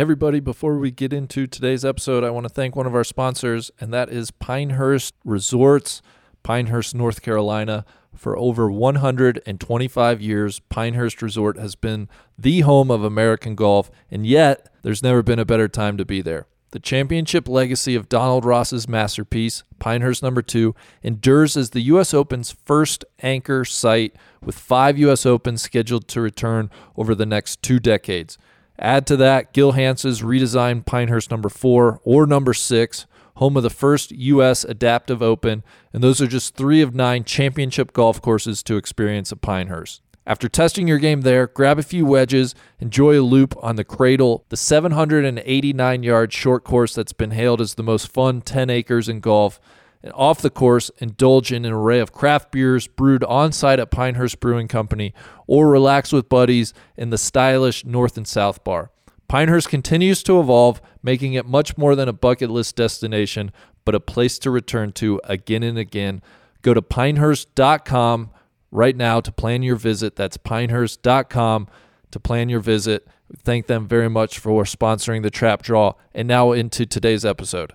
Everybody, before we get into today's episode, I want to thank one of our sponsors, and that is Pinehurst Resorts, Pinehurst, North Carolina. For over 125 years, Pinehurst Resort has been the home of American golf, and yet there's never been a better time to be there. The championship legacy of Donald Ross's masterpiece, Pinehurst number 2, endures as the US Open's first anchor site with 5 US Opens scheduled to return over the next 2 decades. Add to that Gil Hanse's redesigned Pinehurst number 4 or number 6, home of the first U.S. Adaptive Open, and those are just three of nine championship golf courses to experience at Pinehurst. After testing your game there, grab a few wedges, enjoy a loop on the Cradle, the 789 yard short course that's been hailed as the most fun 10 acres in golf. And off the course, indulge in an array of craft beers brewed on site at Pinehurst Brewing Company, or relax with buddies in the stylish North and South Bar. Pinehurst continues to evolve, making it much more than a bucket list destination, but a place to return to again and again. Go to pinehurst.com right now to plan your visit. That's pinehurst.com to plan your visit. Thank them very much for sponsoring the Trap Draw. And now into today's episode.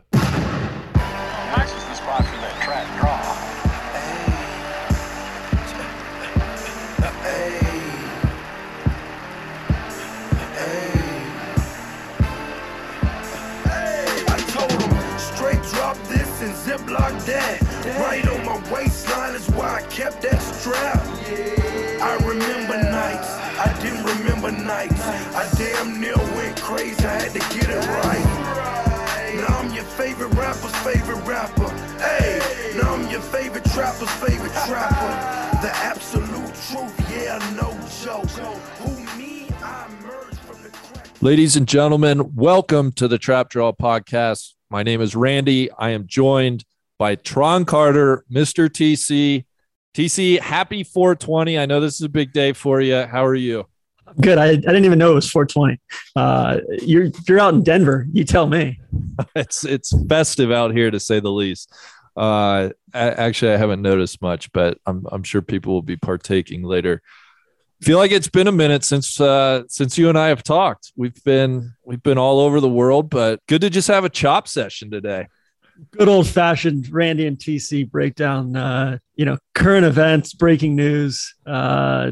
That. Right on my waistline is why I kept that strap. I remember nights, I didn't remember nights. I damn near went crazy, I had to get it right. Now I'm your favorite rapper's favorite rapper. Hey, now I'm your favorite trapper's favorite trapper. The absolute truth, yeah, no joke. Who me? Ladies and gentlemen, welcome to the Trap Draw podcast. My name is Randy. I am joined by Tron Carter, Mr. TC. TC, happy 420. I know this is a big day for you. How are you? Good. I, I didn't even know it was 420. Uh, you're you're out in Denver. You tell me. It's it's festive out here to say the least. Uh, actually, I haven't noticed much, but I'm I'm sure people will be partaking later. Feel like it's been a minute since uh, since you and I have talked. We've been we've been all over the world, but good to just have a chop session today. Good old fashioned Randy and TC breakdown. Uh, you know, current events, breaking news, uh,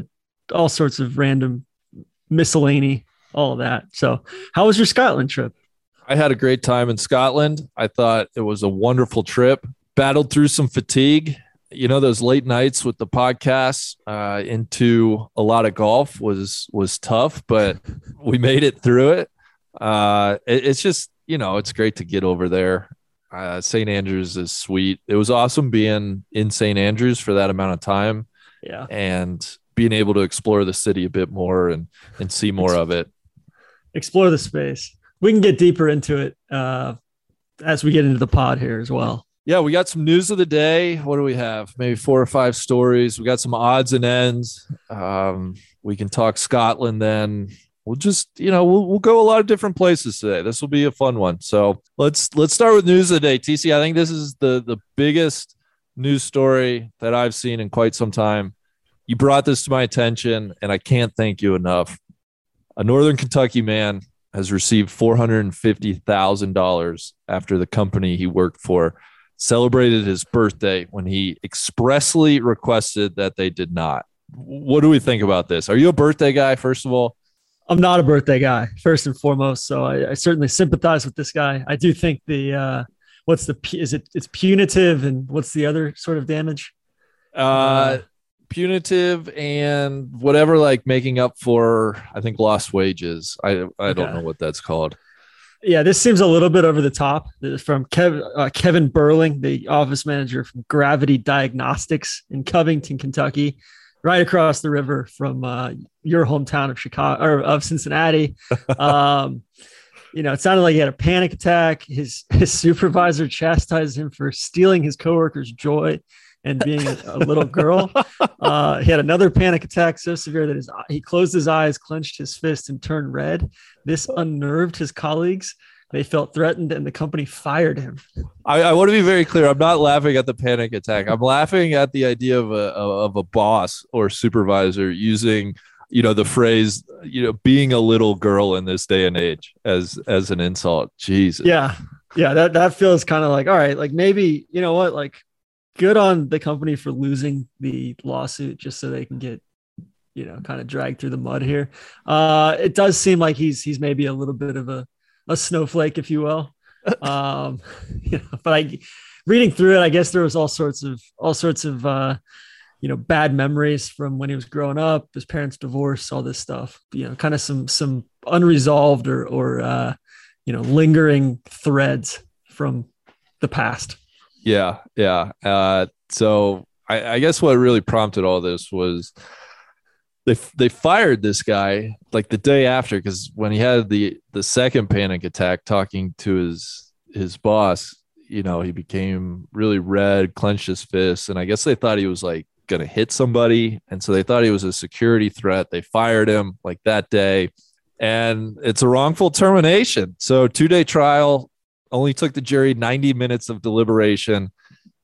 all sorts of random miscellany, all of that. So, how was your Scotland trip? I had a great time in Scotland. I thought it was a wonderful trip. Battled through some fatigue. You know, those late nights with the podcasts uh, into a lot of golf was was tough, but we made it through it. Uh, it- It's just you know, it's great to get over there. Uh, St. Andrews is sweet. It was awesome being in St. Andrews for that amount of time Yeah. and being able to explore the city a bit more and and see more of it. Explore the space. We can get deeper into it uh, as we get into the pod here as well. Yeah, we got some news of the day. What do we have? Maybe four or five stories. We got some odds and ends. Um, we can talk Scotland then. We'll just, you know, we'll, we'll go a lot of different places today. This will be a fun one. So let's let's start with news of the day. TC, I think this is the the biggest news story that I've seen in quite some time. You brought this to my attention, and I can't thank you enough. A Northern Kentucky man has received four hundred and fifty thousand dollars after the company he worked for celebrated his birthday when he expressly requested that they did not. What do we think about this? Are you a birthday guy, first of all? I'm not a birthday guy, first and foremost. So I, I certainly sympathize with this guy. I do think the uh, what's the is it it's punitive and what's the other sort of damage? Uh, punitive and whatever, like making up for, I think, lost wages. I I don't know what that's called. Yeah, this seems a little bit over the top. From Kev, uh, Kevin Berling, the office manager from Gravity Diagnostics in Covington, Kentucky, right across the river from uh, your hometown of Chicago or of Cincinnati. um, you know, it sounded like he had a panic attack. His his supervisor chastised him for stealing his coworker's joy and being a, little girl. Uh, he had another panic attack so severe that his he closed his eyes, clenched his fist, and turned red. This unnerved his colleagues. They felt threatened, and the company fired him. I, I want to be very clear. I'm not laughing at the panic attack. I'm laughing at the idea of a of a boss or supervisor using you know the phrase you know being a little girl in this day and age as as an insult jesus Yeah. Yeah. That, that feels kind of like, all right, like maybe, you know what, like good on the company for losing the lawsuit just so they can get, you know, kind of dragged through the mud here. Uh, it does seem like he's, he's maybe a little bit of a, a snowflake, if you will. Um, you know, but I, reading through it, I guess there was all sorts of, all sorts of, uh, you know, bad memories from when he was growing up, his parents' divorce, all this stuff, you know, kind of some, some unresolved or, or, uh, you know, lingering threads from the past. Yeah, yeah. Uh, so I, I guess what really prompted all this was they they fired this guy like the day after because when he had the the second panic attack, talking to his his boss, you know, he became really red, clenched his fists, and I guess they thought he was like gonna hit somebody, and so they thought he was a security threat. They fired him like that day, and it's a wrongful termination. So two day trial only took the jury 90 minutes of deliberation.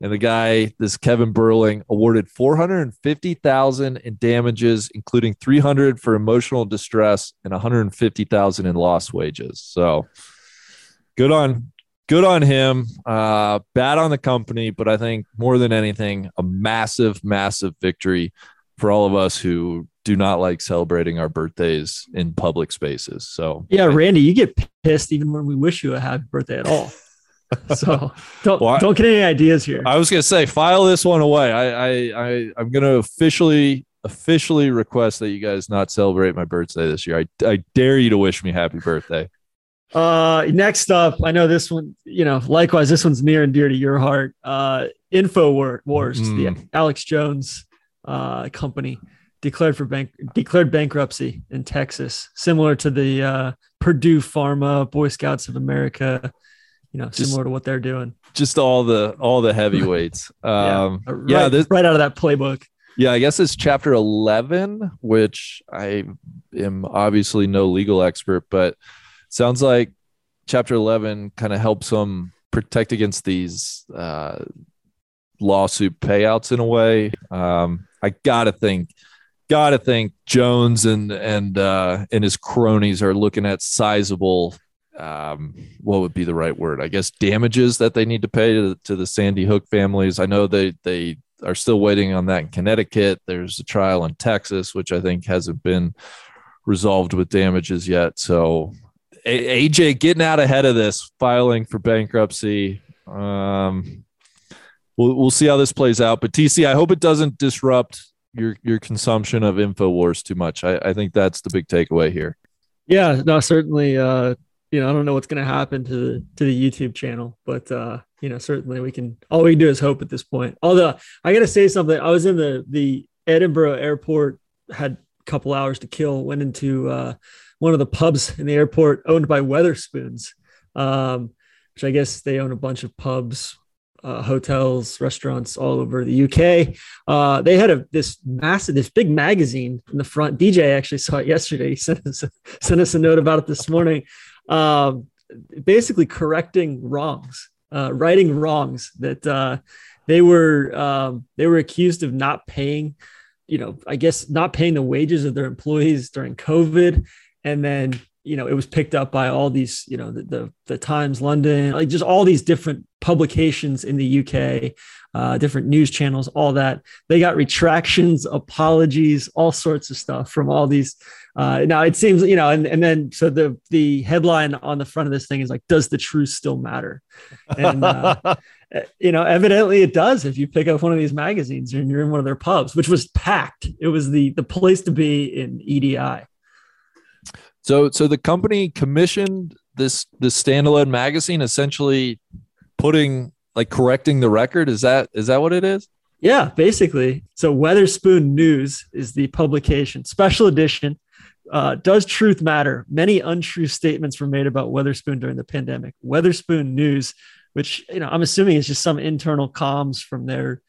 And the guy, this Kevin Berling, awarded 450,000 in damages, including 300 for emotional distress and 150,000 in lost wages. So good on good on him. Uh, bad on the company, but I think more than anything, a massive, massive victory for all of us who do not like celebrating our birthdays in public spaces. So Yeah, Randy, you get pissed even when we wish you a happy birthday at all. So don't Well, I- don't get any ideas here. I was gonna say, file this one away. I, I, I I'm gonna officially, officially request that you guys not celebrate my birthday this year. I, I dare you to wish me happy birthday. Uh, next up, I know this one, you know, likewise, this one's near and dear to your heart. Uh, Info War- Wars, the Mm. Alex Jones uh, company, declared for bank declared bankruptcy in Texas, similar to the uh, Purdue Pharma, Boy Scouts of America. You know, Just- similar to what they're doing. Just all the all the heavyweights. Um, yeah, right, this, right out of that playbook. yeah. I guess it's chapter eleven, which I am obviously no legal expert, but sounds like chapter eleven kind of helps them protect against these uh, lawsuit payouts in a way. Um, I gotta think, gotta think Jones and and uh, and his cronies are looking at sizable. Um, what would be the right word? I guess damages that they need to pay to, to the Sandy Hook families. I know they they are still waiting on that in Connecticut. There's a trial in Texas, which I think hasn't been resolved with damages yet. So A- AJ getting out ahead of this, filing for bankruptcy. Um, we'll we'll see how this plays out. But TC, I hope it doesn't disrupt your your consumption of Infowars too much. I, I think that's the big takeaway here. Yeah, no, certainly. Uh, you know, I don't know what's going to happen to the to the YouTube channel, but uh, you know, certainly we can. All we can do is hope at this point. Although I got to say something, I was in the the Edinburgh airport, had a couple hours to kill, went into uh, one of the pubs in the airport owned by Wetherspoons, um, which I guess they own a bunch of pubs. Uh, hotels, restaurants all over the UK. Uh, they had a this massive, this big magazine in the front. DJ actually saw it yesterday. He sent us a, sent us a note about it this morning. Um, basically correcting wrongs, uh, righting wrongs that uh, they were um, they were accused of not paying, you know, I guess not paying the wages of their employees during COVID, and then you know it was picked up by all these you know the the, the Times London, like just all these different publications in the UK. Uh, different news channels, all that. They got retractions, apologies, all sorts of stuff from all these uh, now it seems, you know, and, and then so the the headline on the front of this thing is like, does the truth still matter? And uh, you know, evidently it does. If you pick up one of these magazines and you're in one of their pubs, which was packed, it was the the place to be in EDI. So so the company commissioned this this standalone magazine, essentially putting like correcting the record. Is that is that what it is? Yeah, basically. So Wetherspoon News is the publication, special edition. Uh, does truth matter? Many untrue statements were made about Wetherspoon during the pandemic. Wetherspoon News, which you know, I'm assuming is just some internal comms from their,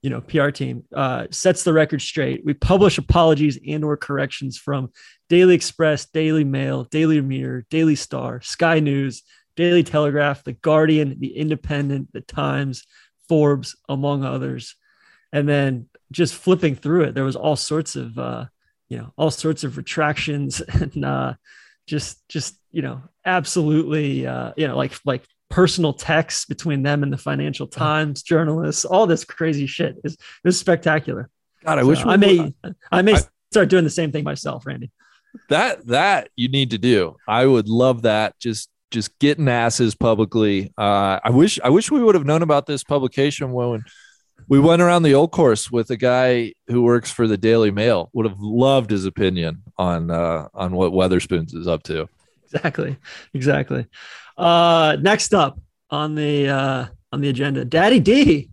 you know, PR team, uh, sets the record straight. We publish apologies and/or corrections from Daily Express, Daily Mail, Daily Mirror, Daily Star, Sky News, Daily Telegraph, The Guardian, The Independent, The Times, Forbes, among others and then just flipping through it there was all sorts of uh you know, all sorts of retractions and uh, just just you know, absolutely uh, you know, like like personal texts between them and the Financial Times journalists. All this crazy shit is is spectacular. God, I So wish we I may I may I- start doing the same thing myself, Randy. That that you need to do. I would love that. Just just getting asses publicly. Uh, I wish I wish we would have known about this publication when we went around the old course with a guy who works for the Daily Mail. Would have loved his opinion on uh, on what Wetherspoons is up to. Exactly, exactly. Uh, next up on the uh, on the agenda, Daddy D.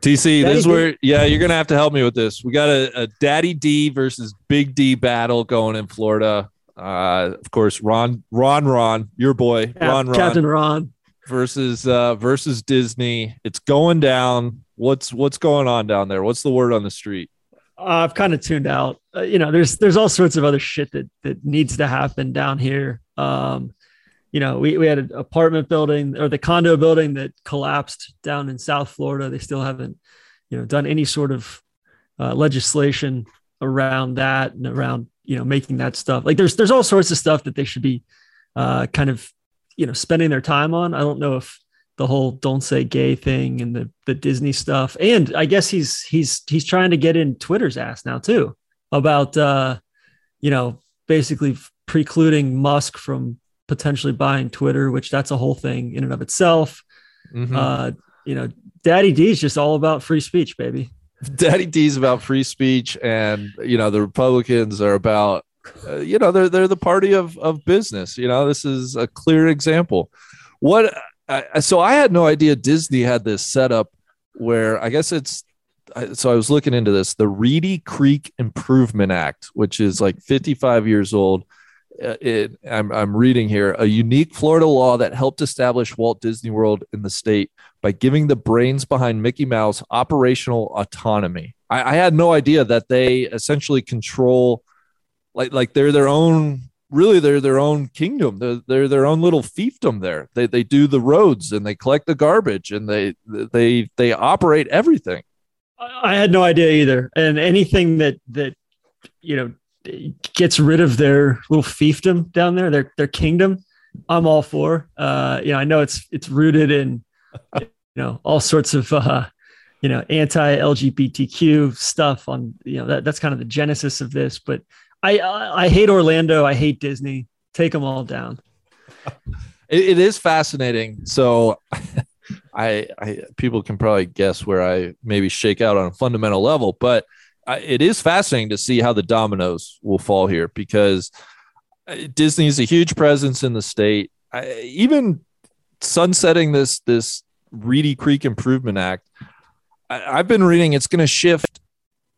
TC, Daddy this is D. where yeah, you're gonna have to help me with this. We got a, a Daddy D versus Big D battle going in Florida. Uh, of course, Ron, Ron, Ron, your boy, Cap- Ron, Ron. Captain Ron. versus uh versus Disney. It's going down. What's what's going on down there? What's the word on the street? Uh, I've kind of tuned out. Uh, you know, there's there's all sorts of other shit that that needs to happen down here. Um, you know, we we had an apartment building or the condo building that collapsed down in South Florida. They still haven't, you know, done any sort of uh, legislation around that and around you know making that stuff. Like there's there's all sorts of stuff that they should be uh, kind of you know spending their time on. I don't know if the whole don't say gay thing and the the Disney stuff. And I guess he's he's he's trying to get in Twitter's ass now too about uh you know basically precluding Musk from potentially buying Twitter, which that's a whole thing in and of itself. Mhm. Uh you know, Daddy D is just all about free speech, baby. Daddy D's about free speech, and you know the Republicans are about, uh, you know, they're they're the party of of business. You know, this is a clear example. What? I so I had no idea Disney had this setup where I guess it's. So I was looking into this, the Reedy Creek Improvement Act, which is like 55 years old. Uh, It, I'm, I'm reading here a unique Florida law that helped establish Walt Disney World in the state by giving the brains behind Mickey Mouse operational autonomy. I, I had no idea that they essentially control, like like they're their own. Really, they're their own kingdom. They're, they're their own little fiefdom. There, they they do the roads and they collect the garbage and they they they operate everything. I I had no idea either. And anything that that you know gets rid of their little fiefdom down there, their their kingdom, I'm all for. Uh, you know, I know it's it's rooted in you know all sorts of uh, you know anti-LGBTQ stuff on you know that, that's kind of the genesis of this. But I, I I hate Orlando. I hate Disney. Take them all down. It, it is fascinating. So, I, I people can probably guess where I maybe shake out on a fundamental level, but it is fascinating to see how the dominoes will fall here because uh, Disney is a huge presence in the state. I, even sunsetting this this Reedy Creek Improvement Act, I, I've been reading it's going to shift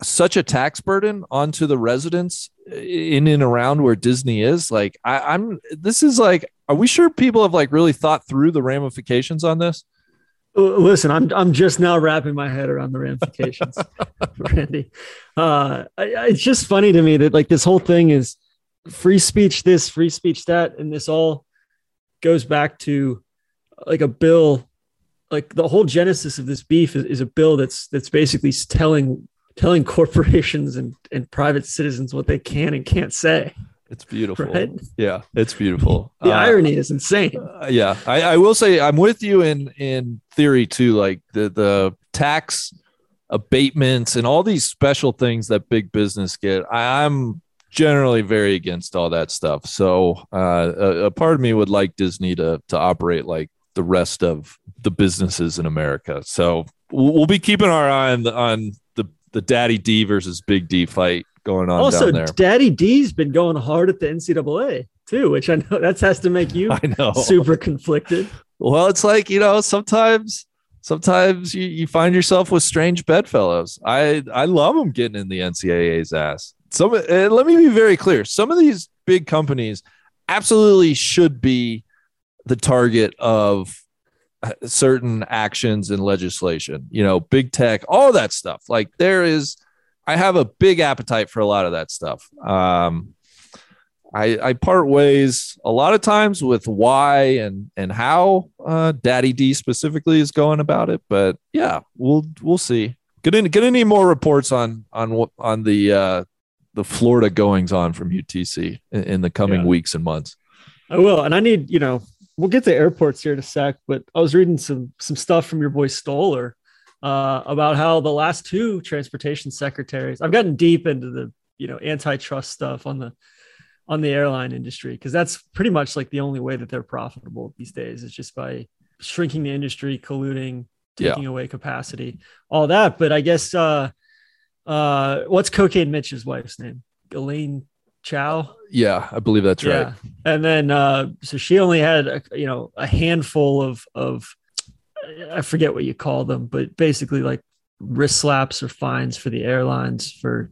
such a tax burden onto the residents in and around where Disney is. Like I, I'm this is like, are we sure people have like really thought through the ramifications on this? Listen, I'm I'm just now wrapping my head around the ramifications, Randy. Uh, I- it's just funny to me that like this whole thing is free speech, this free speech that, and this all goes back to like a bill. Like the whole genesis of this beef is, is a bill that's that's basically telling telling corporations and, and private citizens what they can and can't say. It's beautiful. Right. Yeah, it's beautiful. The Uh, irony is insane. uh, yeah, I, I will say I'm with you in in theory too. Like the the tax abatements and all these special things that big business get. I, I'm generally very against all that stuff. So uh, a, a part of me would like Disney to to operate like the rest of the businesses in America. So we'll, we'll be keeping our eye on the on the the Daddy D versus Big D fight going on also, down there. Daddy D's been going hard at the NCAA too, which I know that has to make you I know. super conflicted. Well, it's like, you know, sometimes sometimes you, you find yourself with strange bedfellows. I I love them getting in the NCAA's ass. Some let me be very clear. Some of these big companies absolutely should be the target of uh, certain actions and legislation. You know, big tech, all that stuff. Like there is I have a big appetite for a lot of that stuff. Um I, I part ways a lot of times with why and and how uh, Daddy D specifically is going about it, but yeah, we'll we'll see. Gonna gonna need more reports on on on the uh, the Florida goings on from UTC in, in the coming Yeah. weeks and months. I will, and I need you know we'll get to airports here in a sec, but I was reading some some stuff from your boy Stoller uh, about how the last two transportation secretaries. I've gotten deep into the you know antitrust stuff on the on the airline industry because that's pretty much like the only way that they're profitable these days is just by shrinking the industry, colluding, Yeah. taking away capacity, all that. But I guess uh, uh, what's Cocaine Mitch's wife's name? Elaine Chao. Yeah, I believe that's right. And then uh so she only had a, you know a handful of of I forget what you call them, but basically like wrist slaps or fines for the airlines for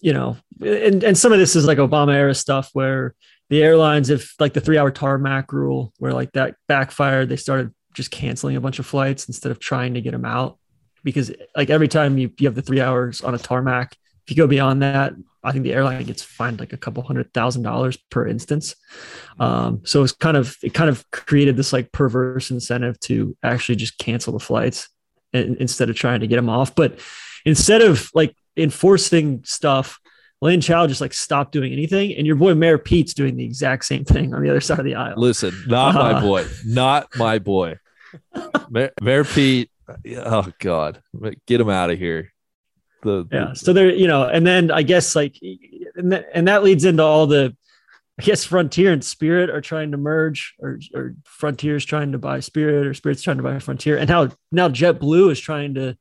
you know and and some of this is like Obama era stuff where the airlines if like the 3 hour tarmac rule where like that backfired they started just canceling a bunch of flights instead of trying to get them out because like every time you, you have the 3 hours on a tarmac if you go beyond that I think the airline gets fined like a couple hundred thousand dollars per instance. Um, so it's kind of it kind of created this like perverse incentive to actually just cancel the flights in, instead of trying to get them off. But instead of like enforcing stuff, Lane Chao just like stopped doing anything, and your boy Mayor Pete's doing the exact same thing on the other side of the aisle. Listen, not my Uh. boy, not my boy. Mayor, Mayor Pete. Oh God, get him out of here. The yeah so there you know and then i guess like and, that and that leads into all the i guess frontier and spirit are trying to merge or, or frontier's trying to buy spirit or spirit's trying to buy frontier and how now jetblue is trying to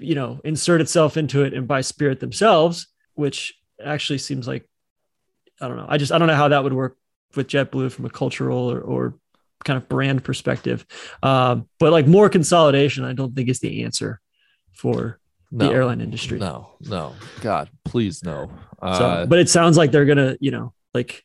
you know insert itself into it and buy spirit themselves which actually seems like i don't know i just i don't know how that would work with jetblue from a cultural or, or kind of brand perspective. Um, but like more consolidation i don't think is the answer for no, the airline industry No, no, God, please no. so, Uh, but it sounds like they're gonna, you know, like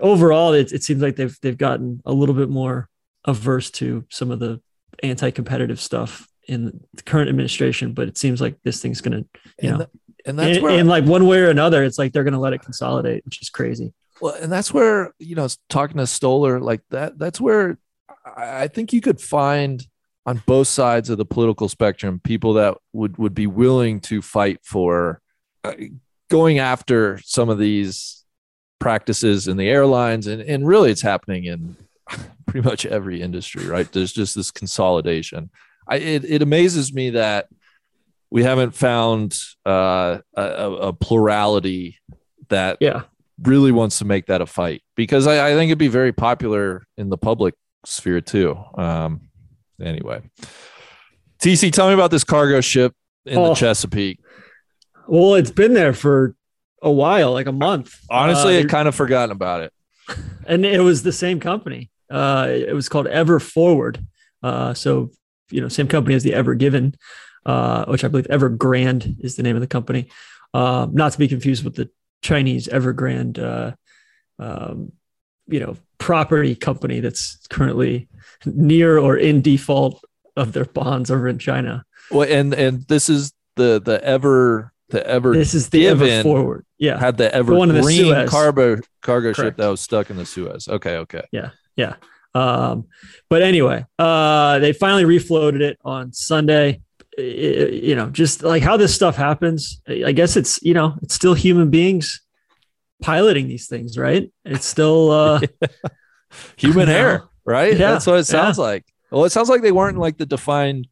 overall, it, it seems like they've they've gotten a little bit more averse to some of the anti-competitive stuff in the current administration. But it seems like this thing's gonna, you and, know, th- and that's in, where in like one way or another, it's like they're gonna let it consolidate, which is crazy. Well, and that's where you know, talking to Stoller like that. That's where I I think you could find on both sides of the political spectrum people that would would be willing to fight for uh, going after some of these practices in the airlines, and and really, it's happening in pretty much every industry, right? There's just this consolidation. I it, it amazes me that we haven't found uh, a, a plurality that Yeah, really wants to make that a fight because I, I think it'd be very popular in the public sphere too. Um, anyway, TC, tell me about this cargo ship in the Oh. Chesapeake. well, it's been there for a while, like a month. Honestly, Uh, I kind of forgotten about it. and it was the same company. Uh, it was called Ever Forward. Uh, so you know, same company as the Ever Given, uh, which I believe Evergreen is the name of the company. Um, not to be confused with the Chinese Evergrande, uh, um, you know, property company that's currently near or in default of their bonds over in China. Well, and and this is the the ever the ever This is the Ever Forward. Yeah. had the ever one in the green Suez. cargo cargo ship that was stuck in the Suez. Okay, okay. Yeah. Yeah. Um, but anyway, uh, they finally refloated it on Sunday. I- I- you know, just like how this stuff happens. I guess it's you know it's still human beings piloting these things, right? It's still uh, Human hair, right? Yeah, That's what it sounds like. Well, it sounds like they weren't like the defined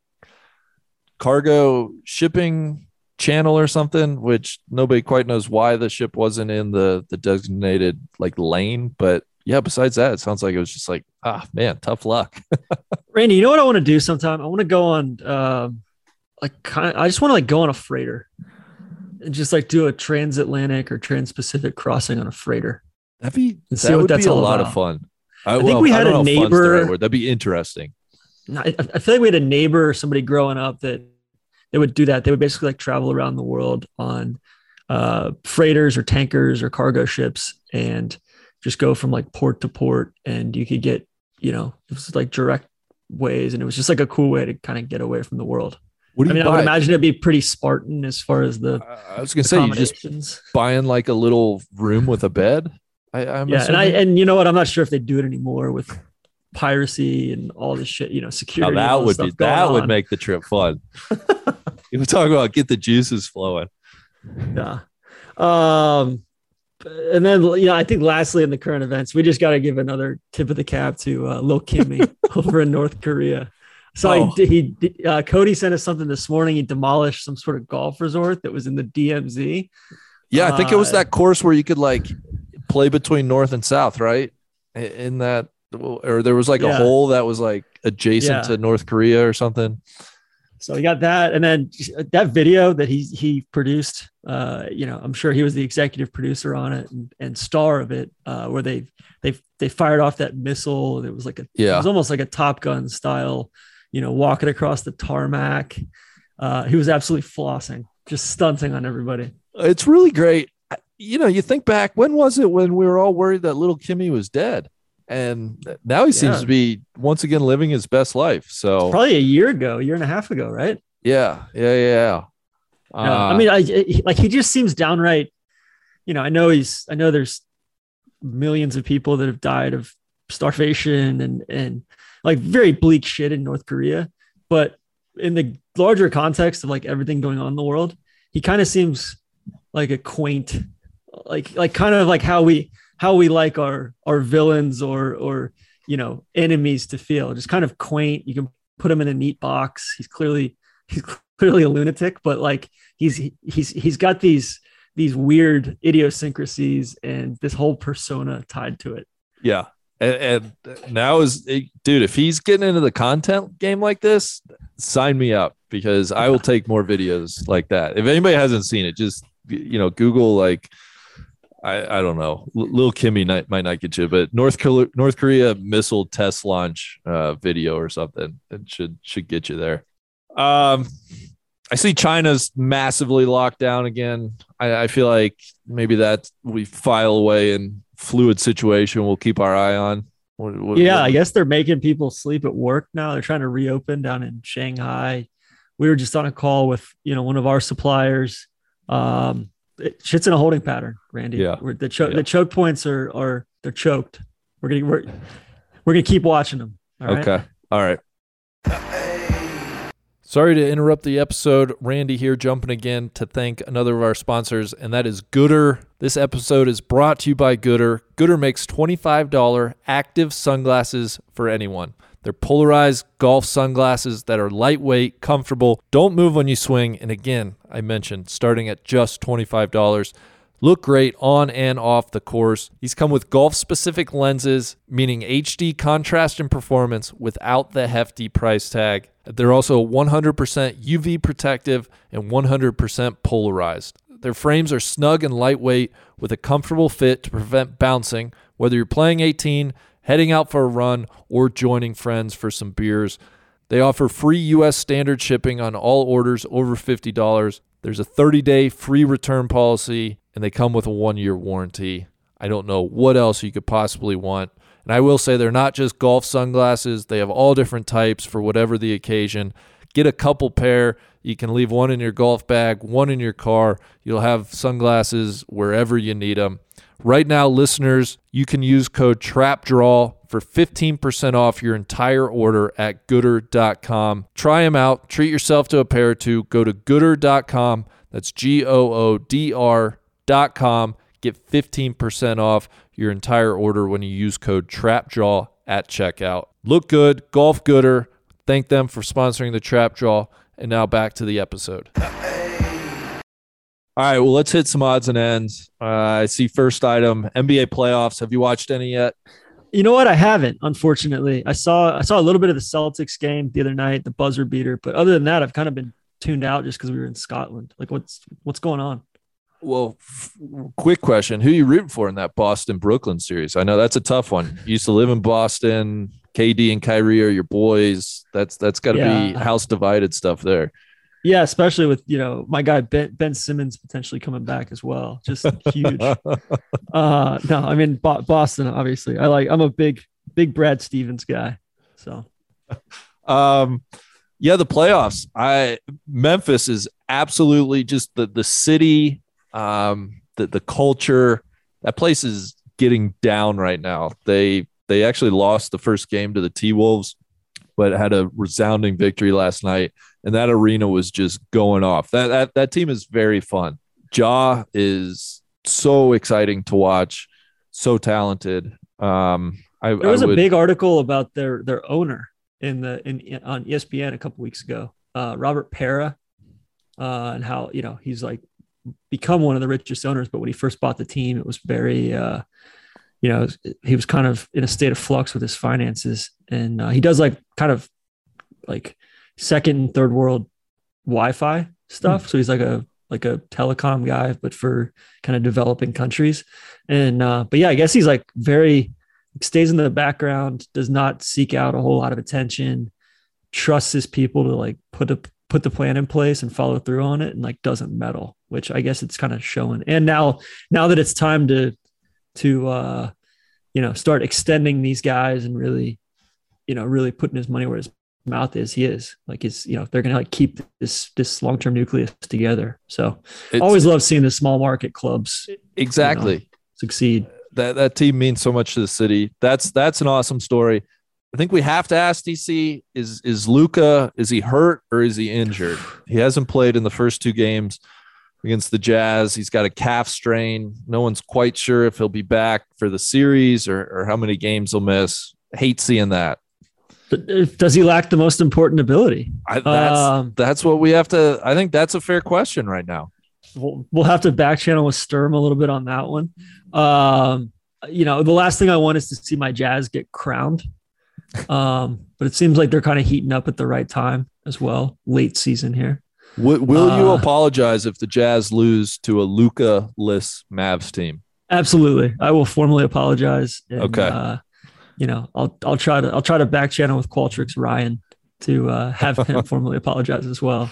cargo shipping channel or something, which nobody quite knows why the ship wasn't in the the designated like lane. But yeah, besides that, it sounds like it was just like, ah, man, tough luck. Randy. You know what I want to do sometime? I want to go on um, like kind. I just want to like go on a freighter and just like do a transatlantic or trans-Pacific crossing on a freighter. That'd be And that would be a lot of fun. I, think well, we I had a know if fun's the right neighbor- That'd be interesting. I, I feel like we had a neighbor or somebody growing up that they would do that. They would basically like travel around the world on uh, freighters or tankers or cargo ships and just go from like port to port. And you could get, you know, it was like direct ways. And it was just like a cool way to kind of get away from the world. What do I mean, I would imagine it'd be pretty Spartan as far as the I was gonna say you just buying like a little room with a bed. I, I'm yeah. And I, and you know what? I'm not sure if they do it anymore with piracy and all this shit, you know, security. and that would be that would on. make the trip fun. you were talking about get the juices flowing. Yeah. Um, and then you know, I think lastly in the current events, we just got to give another tip of the cap to uh, Lil Kimmy over in North Korea. So Oh. he, he uh, Cody sent us something this morning. He demolished some sort of golf resort that was in the DMZ. Yeah, I think it was Uh, that course where you could like play between north and south, right? In that, or there was like a hole that was like adjacent Yeah. to North Korea or something. So we got that, and then that video that he he produced. Uh, you know, I'm sure he was the executive producer on it and, and star of it, uh, where they they they fired off that missile. It was like a it was almost like a Top Gun style. You know, walking across the tarmac. Uh, he was absolutely flossing, just stunting on everybody. it's really great. You know, you think back, when was it when we were all worried that little Kimmy was dead? And now he seems to be once again living his best life. So Probably a year ago, a year and a half ago, right? yeah, yeah, yeah. No, I Uh, mean, I, I- like he just seems downright. You know, I know he's. I know there's millions of people that have died of starvation and and like very bleak shit in North Korea, but in the larger context of like everything going on in the world, he kind of seems like a quaint, like like kind of like how we how we like our our villains or or you know enemies to feel, just kind of quaint. You can put him in a neat box. He's clearly he's clearly a lunatic, but like he's he's he's got these these weird idiosyncrasies and this whole persona tied to it. yeah. And, and now is dude, if he's getting into the content game like this, sign me up because I will take more videos like that. If anybody hasn't seen it, just you know, Google like I, I don't know, L- Lil Kimmy might, not get you, but North Korea, North Korea missile test launch uh, video or something. It should should get you there. Um, I see China's massively locked down again. I, I feel like maybe that we file away in fluid situation. We'll keep our eye on. What- what- Yeah, I guess they're making people sleep at work now. They're trying to reopen down in Shanghai. We were just on a call with you know one of our suppliers. Um, it, shit's in a holding pattern, Randy. Yeah. We're, the choke Yeah. the choke points are are they're choked. We're gonna we're, we're gonna keep watching them. all right? Okay. All right. Sorry to interrupt the episode. Randy here, jumping again to thank another of our sponsors, and that is Goodr. This episode is brought to you by Goodr. Goodr makes $25 active sunglasses for anyone. They're polarized golf sunglasses that are lightweight, comfortable, don't move when you swing, and again, I mentioned starting at just $25 look great on and off the course. These come with golf specific lenses, meaning HD contrast and performance without the hefty price tag. They're also 100% UV protective and 100% polarized. Their frames are snug and lightweight with a comfortable fit to prevent bouncing, whether you're playing 18, heading out for a run, or joining friends for some beers. They offer free US standard shipping on all orders over $50. There's a 30 day free return policy, and they come with a one year warranty. I don't know what else you could possibly want. And I will say they're not just golf sunglasses, they have all different types for whatever the occasion. Get a couple pair. You can leave one in your golf bag, one in your car. You'll have sunglasses wherever you need them. Right now, listeners, you can use code TRAPDRAW for 15% off your entire order at goodr.com. Try them out. Treat yourself to a pair or two. Go to goodr.com. That's G O O D R.com. Get 15% off your entire order when you use code TRAPDRAW at checkout. Look good, Golf Goodr. Thank them for sponsoring the Trap Draw. And now back to the episode. All right, well, let's hit some odds and ends. Uh, I see first item NBA playoffs. Have you watched any yet? You know what? I haven't, unfortunately. I saw I saw a little bit of the Celtics game the other night, the buzzer beater, but other than that, I've kind of been tuned out just because we were in Scotland. Like, what's what's going on? Well, f- quick question: Who you rooting for in that Boston Brooklyn series? I know that's a tough one. You used to live in Boston. KD and Kyrie are your boys. That's that's got to be house divided stuff there. Yeah, especially with you know my guy Ben Ben Simmons potentially coming back as well. Just huge. uh, no, I mean Bo- Boston. Obviously, I like. I'm a big big Brad Stevens guy. So Um, yeah, the playoffs. I Memphis is absolutely just the the city, um, the the culture. That place is getting down right now. They they actually lost the first game to the T Wolves, but had a resounding victory last night, and that arena was just going off. That that that team is very fun. Ja is so exciting to watch, so talented. Um, I, There was I a would- big article about their their owner in the in, in- on ESPN a couple weeks ago, uh, Robert Pera, uh, and how you know he's like become one of the richest owners. But when he first bought the team, it was very, uh, you know, he was kind of in a state of flux with his finances, and uh, he does like kind of like second and third world Wi-Fi stuff. So he's like a like a telecom guy, but for kind of developing countries. And uh, but yeah, I guess he's like very stays in the background, does not seek out a whole lot of attention, trusts his people to like put a put the plan in place and follow through on it, and like doesn't meddle, which I guess it's kind of showing. And now now that it's time to to uh, you know start extending these guys and really you know really putting his money where his mouth is he is like he's you know they're gonna like keep this this long-term nucleus together so it's- always love seeing the small market clubs exactly. succeed that that team means so much to the city. That's that's an awesome story. I think we have to ask DC is is Luka is he hurt or is he injured? He hasn't played in the first two games against the Jazz. He's got a calf strain. No one's quite sure if he'll be back for the series or, or how many games he'll miss. Hate seeing that. But if- does he lack the most important ability I, that's Um, that's what we have to. I think that's a fair question right now. we'll, we'll have to back channel with Sturm a little bit on that one. Um, you know, the last thing I want is to see my Jazz get crowned. Um, but it seems like they're kind of heating up at the right time as well, late season here. Will, will you Uh, apologize if the Jazz lose to a Luka-less Mavs team? Absolutely, I will formally apologize. and, Okay. Uh, you know, I'll I'll try to I'll try to back channel with Qualtrics Ryan to uh, have him formally apologize as well.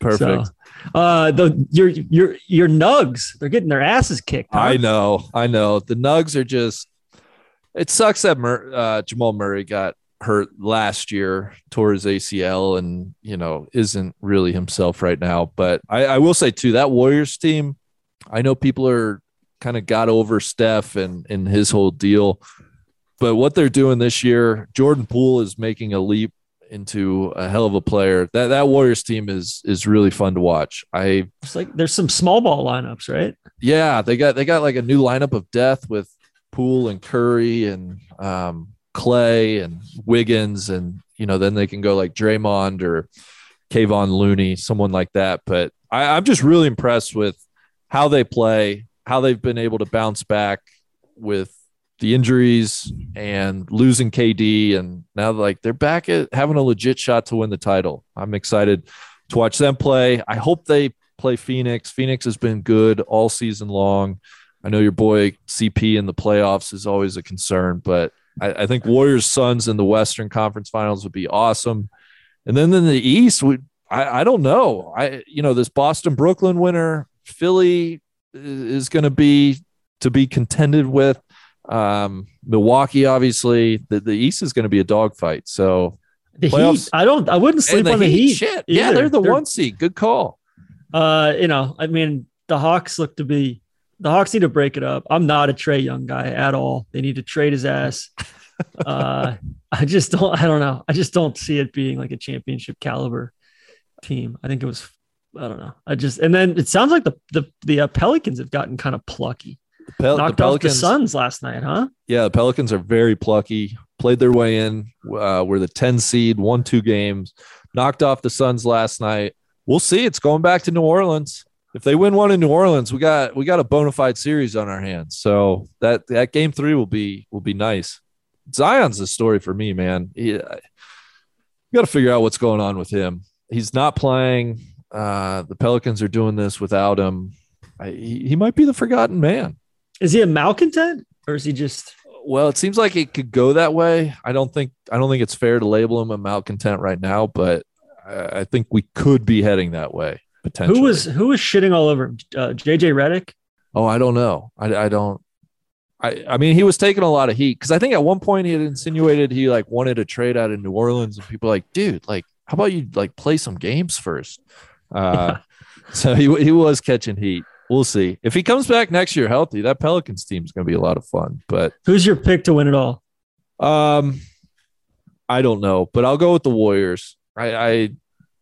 Perfect. So, uh, the your your your Nugs, they're getting their asses kicked. huh? I know, I know. The Nugs are just. It sucks that Mur- uh, Jamal Murray got hurt last year, tore his ACL, and you know isn't really himself right now. But I, I will say too that Warriors team. I know people are kind of got over Steph and and his whole deal, but what they're doing this year, Jordan Poole is making a leap into a hell of a player. That that Warriors team is is really fun to watch. I It's like there's some small ball lineups, right? yeah, they got they got like a new lineup of death with Poole and Curry and um, Clay and Wiggins, and you know then they can go like Draymond or Kevon Looney, someone like that. But I, I'm just really impressed with how they play, how they've been able to bounce back with the injuries and losing KD, and now like they're back at having a legit shot to win the title. I'm excited to watch them play. I hope they play Phoenix. Phoenix has been good all season long. I know your boy CP in the playoffs is always a concern, but I, I think Warriors Suns in the Western Conference Finals would be awesome. And then in the East, we I, I don't know. I you know this Boston Brooklyn winner, Philly is going to be to be contended with. Um, Milwaukee, obviously, the, the East is going to be a dogfight. So The Playoffs- Heat. I don't. I wouldn't sleep and on the Heat. shit, yeah, they're the They're- one seed. Good call. Uh, you know, I mean, the Hawks look to be. The Hawks need to break it up. I'm not a Trae Young guy at all. They need to trade his ass. uh, I just don't. I don't know. I just don't see it being like a championship caliber team. I think it was. I don't know. I just and then it sounds like the the the uh, Pelicans have gotten kind of plucky. Pel- Knocked off the Suns last night, huh? yeah, the Pelicans are very plucky. Played their way in. Uh, we're the 10 seed, won two games, knocked off the Suns last night. We'll see. It's going back to New Orleans. If they win one in New Orleans, we got we got a bona fide series on our hands. So that that game three will be will be nice. Zion's the story for me, man. He, I got to figure out what's going on with him. He's not playing. Uh, the Pelicans are doing this without him. I, he, he might be the forgotten man. Is he a malcontent or is he just? Well, it seems like it could go that way. I don't think I don't think it's fair to label him a malcontent right now, but I, I think we could be heading that way potentially. Who was who was shitting all over? Uh, JJ Redick. Oh, I don't know. I, I don't. I I mean, he was taking a lot of heat because I think at one point he had insinuated he like wanted a trade out of New Orleans, and people were like, dude, like, how about you like play some games first? Uh, so he he was catching heat. We'll see if he comes back next year healthy. That Pelicans team is going to be a lot of fun, but. Who's your pick to win it all? Um, I don't know, but I'll go with the Warriors. I I,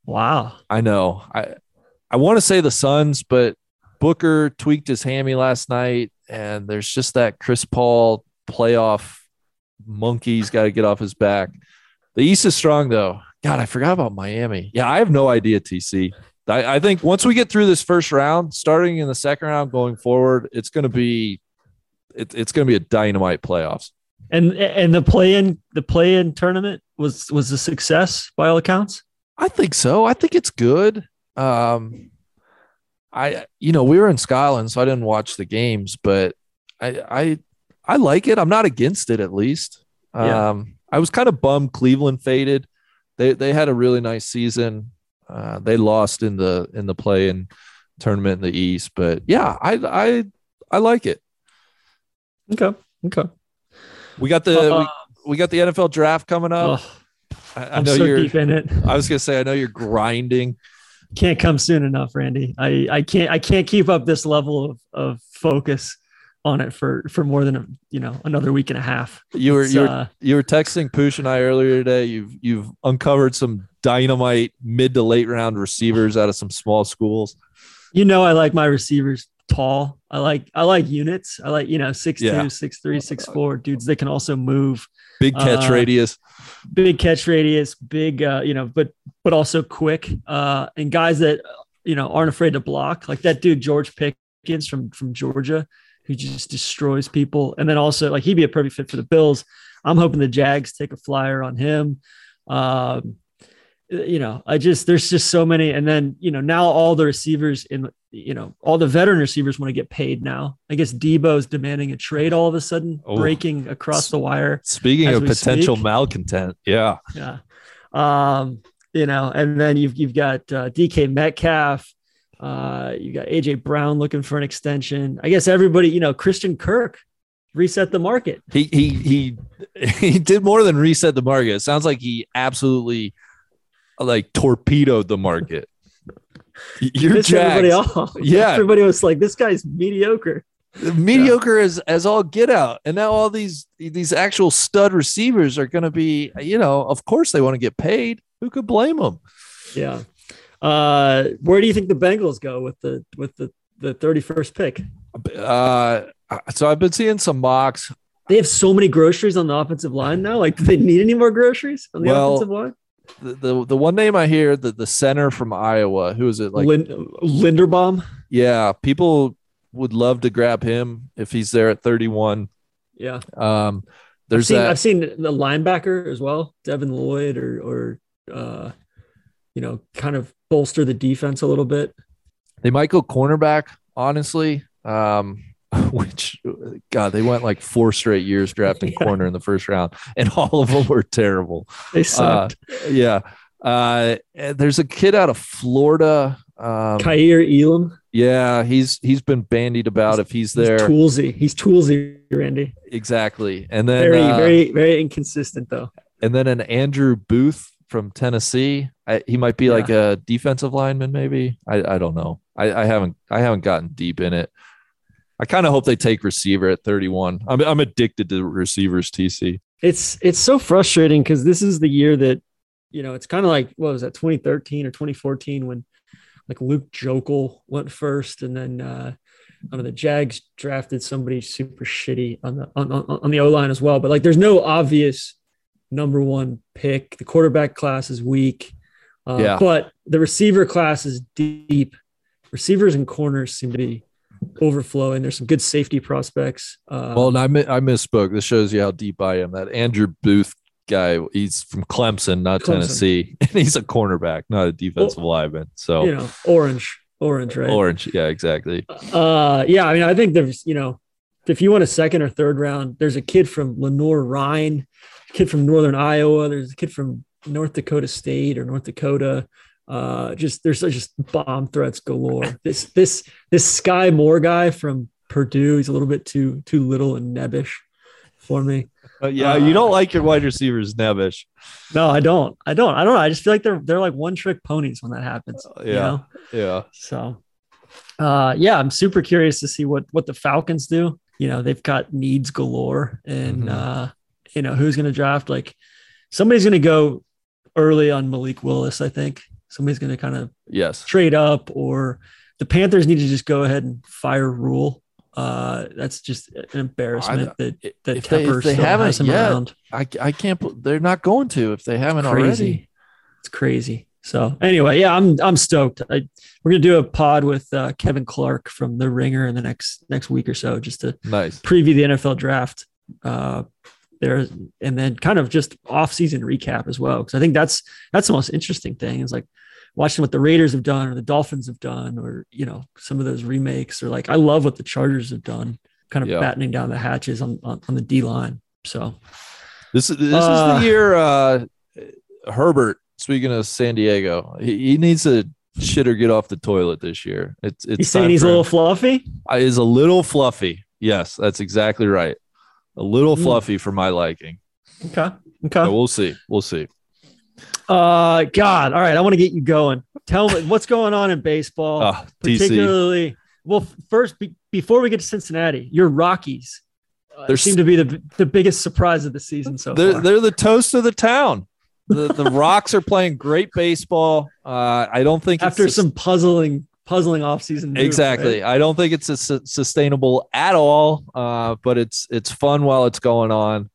Wow. I know. I I want to say the Suns, but Booker tweaked his hammy last night, and there's just that Chris Paul playoff monkey's got to get off his back. The East is strong though. God, I forgot about Miami. Yeah, I have no idea, TC. I, I think once we get through this first round, starting in the second round going forward, it's going to be it, it's going to be a dynamite playoffs. And and the play in the play in tournament was was a success by all accounts. I think so. I think it's good. Um, I you know we were in Scotland, so I didn't watch the games, but I I I like it. I'm not against it, at least. Yeah. Um, I was kind of bummed Cleveland faded. They they had a really nice season. Uh, they lost in the in the play in tournament in the East, but yeah, I I I like it. Okay. Okay. We got the Uh, we, we got the NFL draft coming up. oh, I, I I'm know so you're. deep in it. I was gonna say I know you're grinding. Can't come soon enough, Randy. I, I can't I can't keep up this level of, of focus on it for for more than a, you know another week and a half. You were It's, you were uh, you were texting Poosh and I earlier today. You've you've uncovered some dynamite mid to late round receivers out of some small schools. you know I like my receivers tall. I like I like units. I like you know six Yeah. two, six three, six four dudes that can also move. Big catch Uh, radius. big catch radius, big, uh, you know, but but also quick, uh, and guys that you know aren't afraid to block, like that dude George Pickens from from Georgia, who just destroys people, and then also like he'd be a perfect fit for the Bills. I'm hoping the Jags take a flyer on him. Um, you know, I just there's just so many, and then you know now all the receivers in you know all the veteran receivers want to get paid now. I guess Debo's demanding a trade all of a sudden, Oh. breaking across the wire Speaking of potential speak. malcontent, yeah. yeah. Um, you know, and then you've you've got uh, DK Metcalf, uh, you got AJ Brown looking for an extension. I guess everybody, you know, Christian Kirk reset the market. He he he he did more than reset the market. It sounds like he absolutely like torpedoed the market. You're Pissed everybody off. Yeah. everybody was like, "This guy's mediocre." mediocre as as all get out and now all these these actual stud receivers are going to be you know of course they want to get paid who could blame them Yeah. Uh, where do you think the Bengals go with the with the the thirty first pick? uh so i've been seeing some mocks They have so many groceries on the offensive line now. Like, do they need any more groceries on the Well, offensive line? the, the the one name i hear the the center from iowa who is it like Lin- Linderbaum. yeah people would love to grab him if he's there at 31 Yeah. um I've there's seen, that I've seen the linebacker as well, Devin Lloyd, or or uh, you know, kind of bolster the defense a little bit. They might go cornerback, honestly. Um, which God, they went like four straight years drafting Yeah. corner in the first round, and all of them were terrible. They sucked. Yeah. Uh, there's a kid out of Florida. Um, Kaiir Elam, yeah, he's he's been bandied about if he's he's there toolsy. He's toolsy, Randy. exactly. And then Very, uh, very, very inconsistent though. and then an Andrew Booth from Tennessee. I, he might be Yeah. like a defensive lineman, maybe. I, I don't know. I, I haven't I haven't gotten deep in it. I kind of hope they take receiver at 31. I'm I'm addicted to receivers, TC. It's it's so frustrating because this is the year that you know it's kind of like what was that 2013 or 2014 when like Luke Joeckel went first, and then uh, I know the Jags drafted somebody super shitty on the on, on, on the O line as well. But like, there's no obvious number one pick. The quarterback class is weak, uh, Yeah. but the receiver class is deep. Receivers and corners seem to be overflowing. There's some good safety prospects. Uh, Well, and I mi- I misspoke. This shows you how deep I am. That Andrew Booth guy, he's from Clemson, not Clemson. Tennessee, and he's a cornerback, not a defensive lineman. So you know, orange, orange, right? orange, yeah, exactly. Uh, yeah, I mean, I think there's, you know, if you want a second or third round, there's a kid from Lenoir-Rhyne, a kid from Northern Iowa, there's a kid from North Dakota State or North Dakota. Uh, just there's just bomb threats galore. This this this Skyy Moore guy from Purdue, he's a little bit too too little and nebbish for me. But yeah, you don't like your wide receivers, Nebish. No, I don't. I don't. I don't know. I just feel like they're they're like one trick ponies when that happens. you yeah. know? Yeah. So, uh, yeah, I'm super curious to see what what the Falcons do. You know, they've got needs galore, and Mhm. uh, you know who's going to draft. Like, somebody's going to go early on Malik Willis. I think somebody's going to kind of Yes. trade up, or the Panthers need to just go ahead and fire Rhule. Uh, that's just an embarrassment that that if they, if they haven't him yet, around. I, I can't they're not going to if they haven't Crazy. already. It's crazy. So anyway, yeah, I'm I'm stoked. I, we're gonna do a pod with uh, Kevin Clark from The Ringer in the next next week or so, just to Nice. preview the NFL draft. Uh, there and then kind of just off season recap as well, because I think that's that's the most interesting thing is like watching what the Raiders have done or the Dolphins have done, or you know some of those remakes, or like I love what the Chargers have done, kind of Yeah. battening down the hatches on on, on the D line. So This is this Uh, is the year. Uh, Herbert. Speaking of San Diego, he, he needs to shit or get off the toilet this year. It's it's he's saying he's a little fluffy. Uh, is a little fluffy. Yes, that's exactly right. A little Mm. fluffy for my liking. Okay. So Okay. we'll see. We'll see. Uh, God. All right. I want to get you going. Tell me what's going on in baseball, TC. particularly. Well, first, be, before we get to Cincinnati, your Rockies uh, They're seem to be the the biggest surprise of the season so They're far. they're the toast of the town. The the Rocks are playing great baseball. Uh, I don't think After some puzzling, puzzling offseason. exactly. right? I don't think it's su- sustainable at all. Uh, but it's it's fun while it's going on.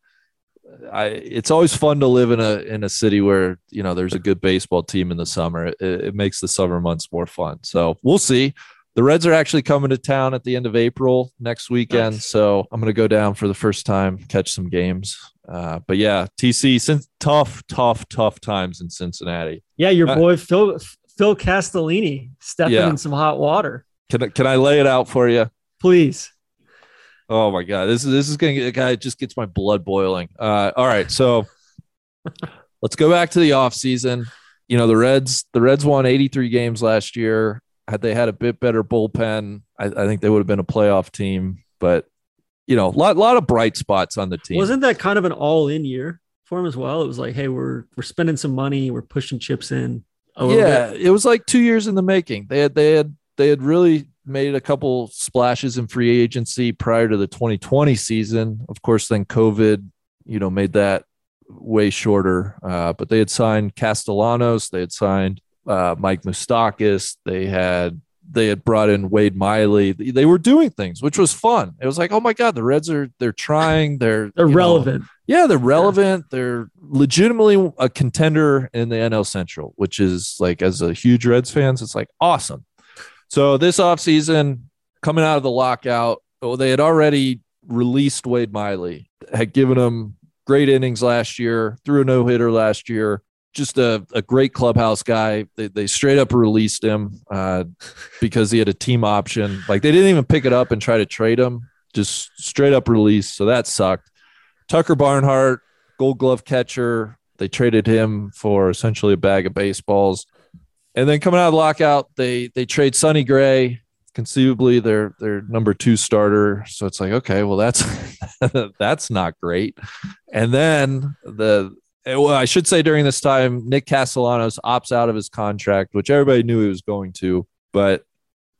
I it's always fun to live in a in a city where you know there's a good baseball team in the summer. It, it makes the summer months more fun. So we'll see. The Reds are actually coming to town at the end of April next weekend. Nice. So I'm going to go down for the first time, catch some games. Uh, but yeah, TC, since tough, tough, tough times in Cincinnati. Yeah, your Uh, boy Phil Phil Castellini stepping Yeah. in some hot water. Can I, can I lay it out for you? Please. Oh my god, this is this is gonna get guy it just gets my blood boiling. Uh, all right, so let's go back to the off season. You know the Reds, the Reds won 83 games last year. Had they had a bit better bullpen, I, I think they would have been a playoff team. But you know, a lot lot of bright spots on the team. Wasn't that kind of an all-in year for him as well? It was like, hey, we're we're spending some money, we're pushing chips in. Yeah, bit. it was like two years in the making. They had they had they had really made a couple splashes in free agency prior to the 2020 season. Of course, then COVID, you know, made that way shorter. Uh, but they had signed Castellanos, they had signed uh, Mike Moustakas, they had they had brought in Wade Miley. They were doing things, which was fun. It was like, oh my god, the Reds are they're trying. They're They're you know, relevant. yeah, they're relevant. They're legitimately a contender in the NL Central, which is like as a huge Reds fans, it's like awesome. So this offseason, coming out of the lockout, oh, they had already released Wade Miley, had given him great innings last year, threw a no-hitter last year. Just a, a great clubhouse guy. They, they straight up released him uh, because he had a team option. Like they didn't even pick it up and try to trade him. Just straight up release. So that sucked. Tucker Barnhart, gold glove catcher. They traded him for essentially a bag of baseballs. And then coming out of the lockout, they they trade Sonny Gray, conceivably their their number two starter. So it's like, okay, well that's that's not great. And then the well, I should say during this time, Nick Castellanos opts out of his contract, which everybody knew he was going to, but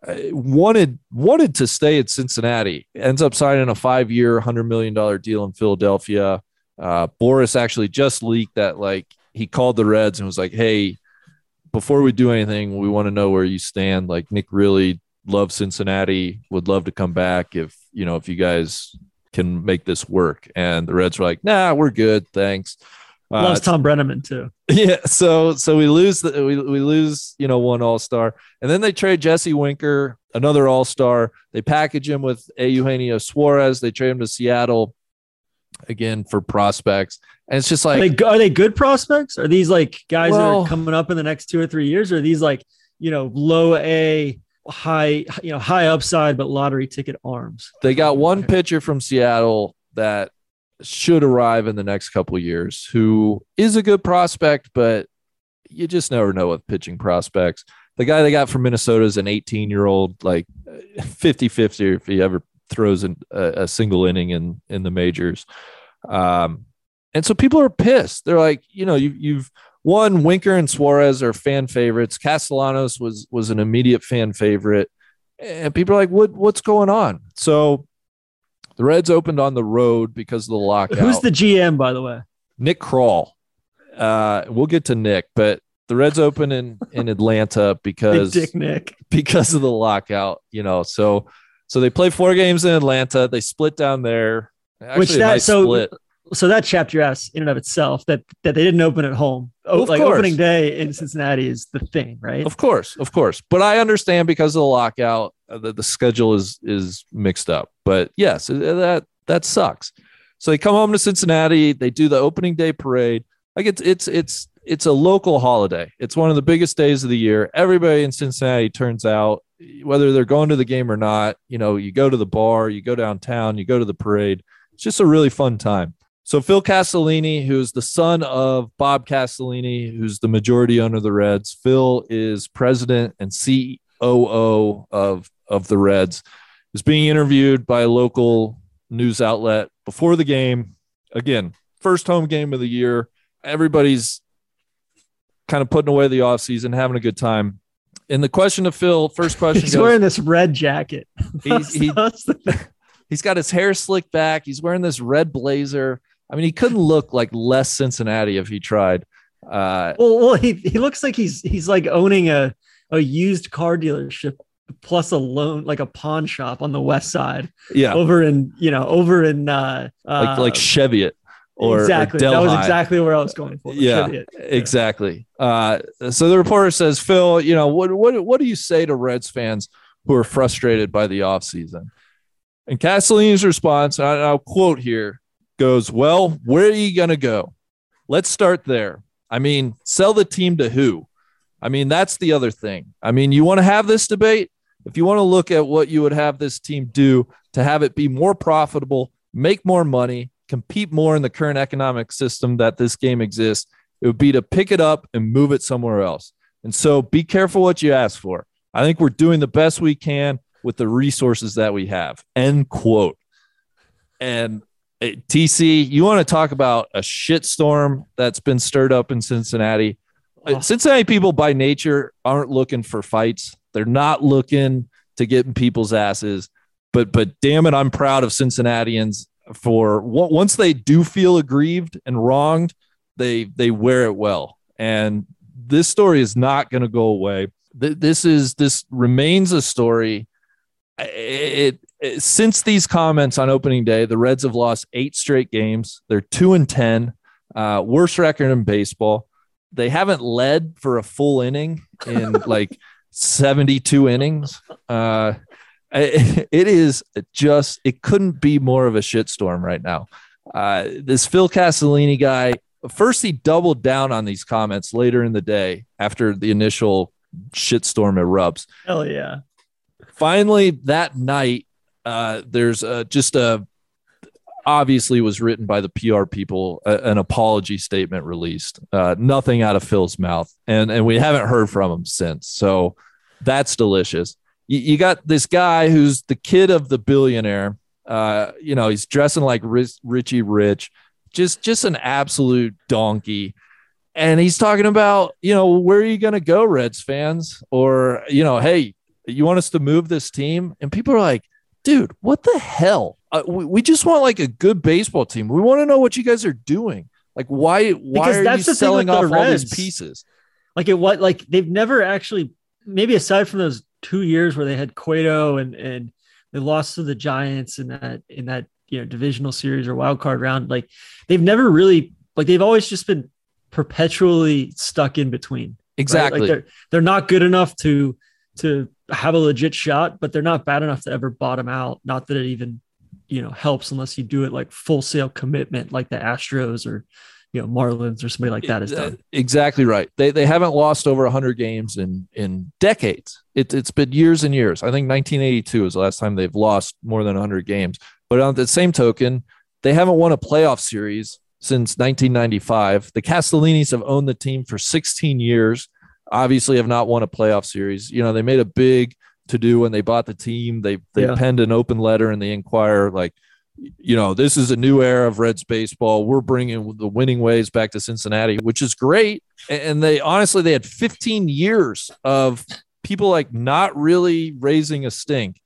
uh, wanted wanted to stay at Cincinnati. Ends up signing a five year, hundred million dollar deal in Philadelphia. Uh, Boris actually just leaked that like he called the Reds and was like, "Hey, before we do anything, we want to know where you stand. Like Nick really loves Cincinnati, would love to come back if you know if you guys can make this work." And the Reds were like, "Nah, we're good, thanks." Uh, Loves Thom Brennaman too. yeah, so so we lose the we, we lose you know one All Star, and then they trade Jesse Winker, another All Star. They package him with a Eugenio Suarez. They trade him to Seattle again for prospects, and it's just Are like they, are they good prospects? Are these like guys that are coming up in the next two or three years? Or are these like, you know, low A, high, you know, high upside, but lottery ticket arms? they got one pitcher from Seattle that should arrive in the next couple years, who is a good prospect, but you just never know with pitching prospects. The guy they got from Minnesota is an 18 year old, like 50 50 if he ever throws in a, a single inning in, in the majors. Um, and so people are pissed. They're like, you know, you, you've won Winker and Suarez are fan favorites. Castellanos was was an immediate fan favorite. And people are like, what what's going on? So the Reds opened on the road because of the lockout. Who's the GM, by the way? Nick Krall. Uh, we'll get to Nick, but The Reds open in in Atlanta Big because Dick Nick. because of the lockout. You know, so so they play four games in Atlanta. They split down there. Actually, Which that nice so split. so that chapped your ass in and of itself that that they didn't open at home. Oh, Of like course. opening day in Cincinnati is the thing, right? Of course, of course. But I understand because of the lockout uh, that the schedule is is mixed up. But yes, uh, that that sucks. So they come home to Cincinnati. They do the opening day parade. Like it's it's it's it's a local holiday. It's one of the biggest days of the year. Everybody in Cincinnati turns out, whether they're going to the game or not. You know, you go to the bar, you go downtown, you go to the parade. It's just a really fun time. So Phil Castellini, who's the son of Bob Castellini, who's the majority owner of the Reds, Phil is president and COO of of the Reds, is being interviewed by a local news outlet before the game. Again, first home game of the year. Everybody's kind of putting away the offseason, having a good time. And the question to Phil, first question He's goes, wearing this red jacket. He's- he- He's got his hair slicked back. He's wearing this red blazer. I mean, he couldn't look like less Cincinnati if he tried. Uh, well, well, he he looks like he's he's like owning a a used car dealership plus a loan like a pawn shop on the west side yeah, over in you know over in uh, like uh like Cheviot or or exactly that was exactly where I was going for. Yeah, exactly. Uh, so the reporter says, Phil, you know, what what what do you say to Reds fans who are frustrated by the offseason? And Castellini's response, and I'll quote here, goes, Well, where are you gonna go? Let's start there. I mean, sell the team to who? I mean, that's the other thing. I mean, you want to have this debate? If you want to look at what you would have this team do to have it be more profitable, make more money, compete more in the current economic system that this game exists, it would be to pick it up and move it somewhere else. And so be careful what you ask for. I think we're doing the best we can with the resources that we have. End quote. And TC, you want to talk about a shitstorm that's been stirred up in Cincinnati? Oh. Cincinnati people by nature aren't looking for fights. They're not looking to get in people's asses. But but damn it, I'm proud of Cincinnatians for on- once they do feel aggrieved and wronged, they they wear it well. And this story is not going to go away. This is this remains a story. It since these comments on opening day, the Reds have lost eight straight games. They're two and ten, uh, worst record in baseball. They haven't led for a full inning in like 72 innings. Uh, it, it is just it couldn't be more of a shitstorm right now. Uh, this Phil Castellini guy, first he doubled down on these comments later in the day after the initial shitstorm erupts Hell yeah. finally that night uh, there's uh, just a obviously was written by the pr people an apology statement released uh, nothing out of phil's mouth. And and we haven't heard from him since. So that's delicious. You, you got this guy who's the kid of the billionaire. Uh, you know he's dressing like Rich, richie rich just just an absolute donkey. And he's talking about you know where are you going to go reds fans? Or you know hey you want us to move this team? And people are like dude what the hell? Uh, we, we just want like a good baseball team. We want to know what you guys are doing. Like why why Because are that's you selling off all these pieces? Like it what like they've never actually maybe aside from those two years where they had Cueto and and they lost to the Giants in that in that you know divisional series or wild card round, like they've never really like they've always just been perpetually stuck in between. right? exactly. Like they're they're not good enough to to have a legit shot, but they're not bad enough to ever bottom out. Not that it even you know helps unless you do it like full sale commitment, like the Astros or you know Marlins or somebody like that has done. exactly right. They they haven't lost over 100 games in in decades. It, it's been years and years. I think 1982 is the last time they've lost more than 100 games. But on the same token, they haven't won a playoff series since 1995. The Castellinis have owned the team for 16 years. Obviously, have not won a playoff series. You know, they made a big to do when they bought the team. They they Yeah. penned an open letter in the Inquirer, like, you know, this is a new era of Reds baseball. We're bringing the winning ways back to Cincinnati, which is great. And they honestly they had 15 years of people like not really raising a stink.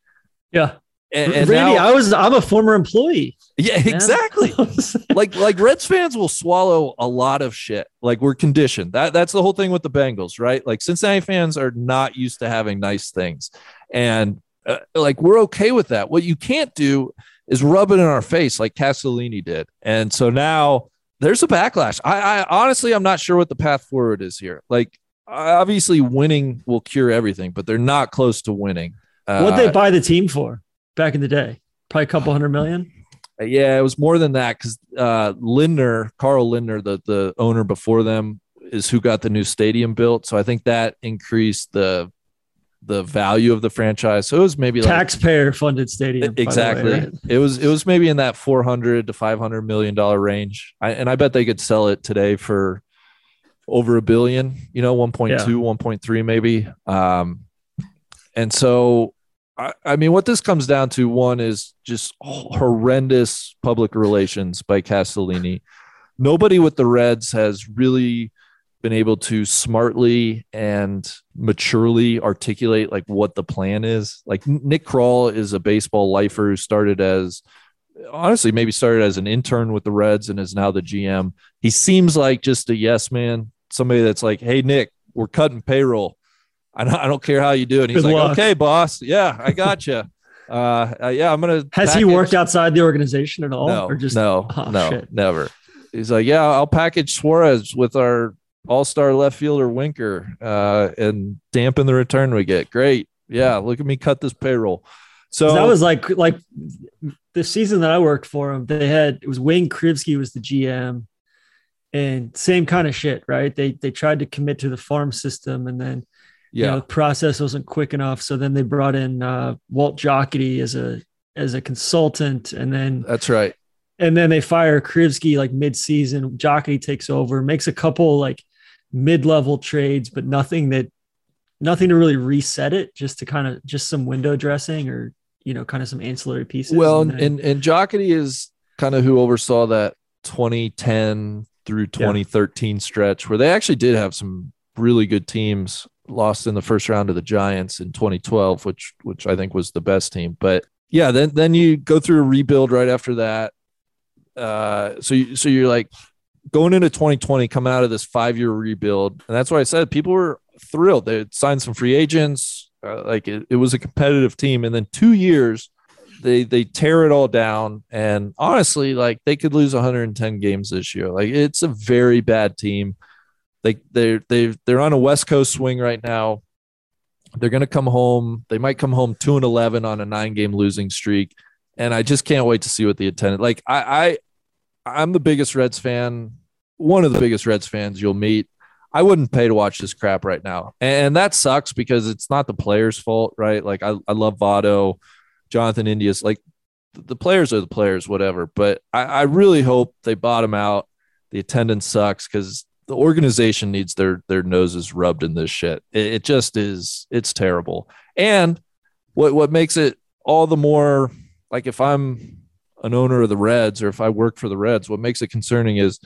Yeah. And, and Randy, now- I was I'm a former employee. yeah, man. exactly. like like Reds fans will swallow a lot of shit. Like we're conditioned. That that's the whole thing with the Bengals, right? Like Cincinnati fans are not used to having nice things, and uh, like we're okay with that. What you can't do is rub it in our face like Castellini did, and so now there's a backlash. I, I honestly I'm not sure what the path forward is here. Like obviously winning will cure everything, but they're not close to winning. What'd Uh, they buy the team for back in the day? Probably a couple hundred million. Yeah, it was more than that because uh, Lindner, Carl Lindner, the the owner before them, is who got the new stadium built. So I think that increased the the value of the franchise. So it was maybe like Taxpayer funded stadium. the way, exactly. right? It was it was maybe in that four hundred to five hundred million dollar range. I, and I bet they could sell it today for over a billion. You know, 1.2, 1.3 maybe. Um, and so I, mean, what this comes down to one is just horrendous public relations by Castellini. Nobody with the Reds has really been able to smartly and maturely articulate like what the plan is. Like Nick Krall is a baseball lifer who started as honestly maybe started as an intern with the Reds and is now the GM. He seems like just a yes man, somebody that's like, "Hey Nick, we're cutting payroll. I don't, I don't care how you do it." And he's Good like, luck. "Okay, boss. Yeah, I got you. uh, uh, yeah, I'm gonna." Has he worked outside the organization at all? no, or just no, Oh, no, shit. never. He's like, yeah, I'll package Suarez with our all-star left fielder Winker uh, and dampen the return we get. Great, yeah. Look at me cut this payroll. So that was like like the season that I worked for him. They had it was Wayne Krivsky was the GM, and same kind of shit, right? They they tried to commit to the farm system, and then you yeah, know the process wasn't quick enough. So then they brought in uh, Walt Jocketty as a as a consultant, and then that's right. and then they fire Krivsky like mid-season. Jocketty takes over, makes a couple like mid-level trades, but nothing that nothing to really reset it, just to kind of just some window dressing or you know, kind of some ancillary pieces. Well, and and and, and Jocketty is kind of who oversaw that 2010 through 2013 stretch where they actually did have some really good teams. Lost in the first round to the Giants in 2012, which which I think was the best team. But yeah, then then you go through a rebuild right after that. Uh, so you, so you're like going into 2020, coming out of this five year rebuild, and that's why I said people were thrilled. They signed some free agents. Uh, like it, it was a competitive team, and then two years they they tear it all down and honestly like they could lose 110 games this year like it's a very bad team they they they they're on a west coast swing right now they're going to come home they might come home 2 and 11 on a 9 game losing streak and i just can't wait to see what the attendant like i i i'm the biggest reds fan one of the biggest reds fans you'll meet I wouldn't pay to watch this crap right now. And that sucks because it's not the players' fault, right? Like I, I love Votto. Jonathan India's like the players are the players, whatever. But I, I really hope they bottom out. The attendance sucks because the organization needs their their noses rubbed in this shit. It, it just is. It's terrible. And what what makes it all the more like if I'm an owner of the Reds or if I work for the Reds, what makes it concerning is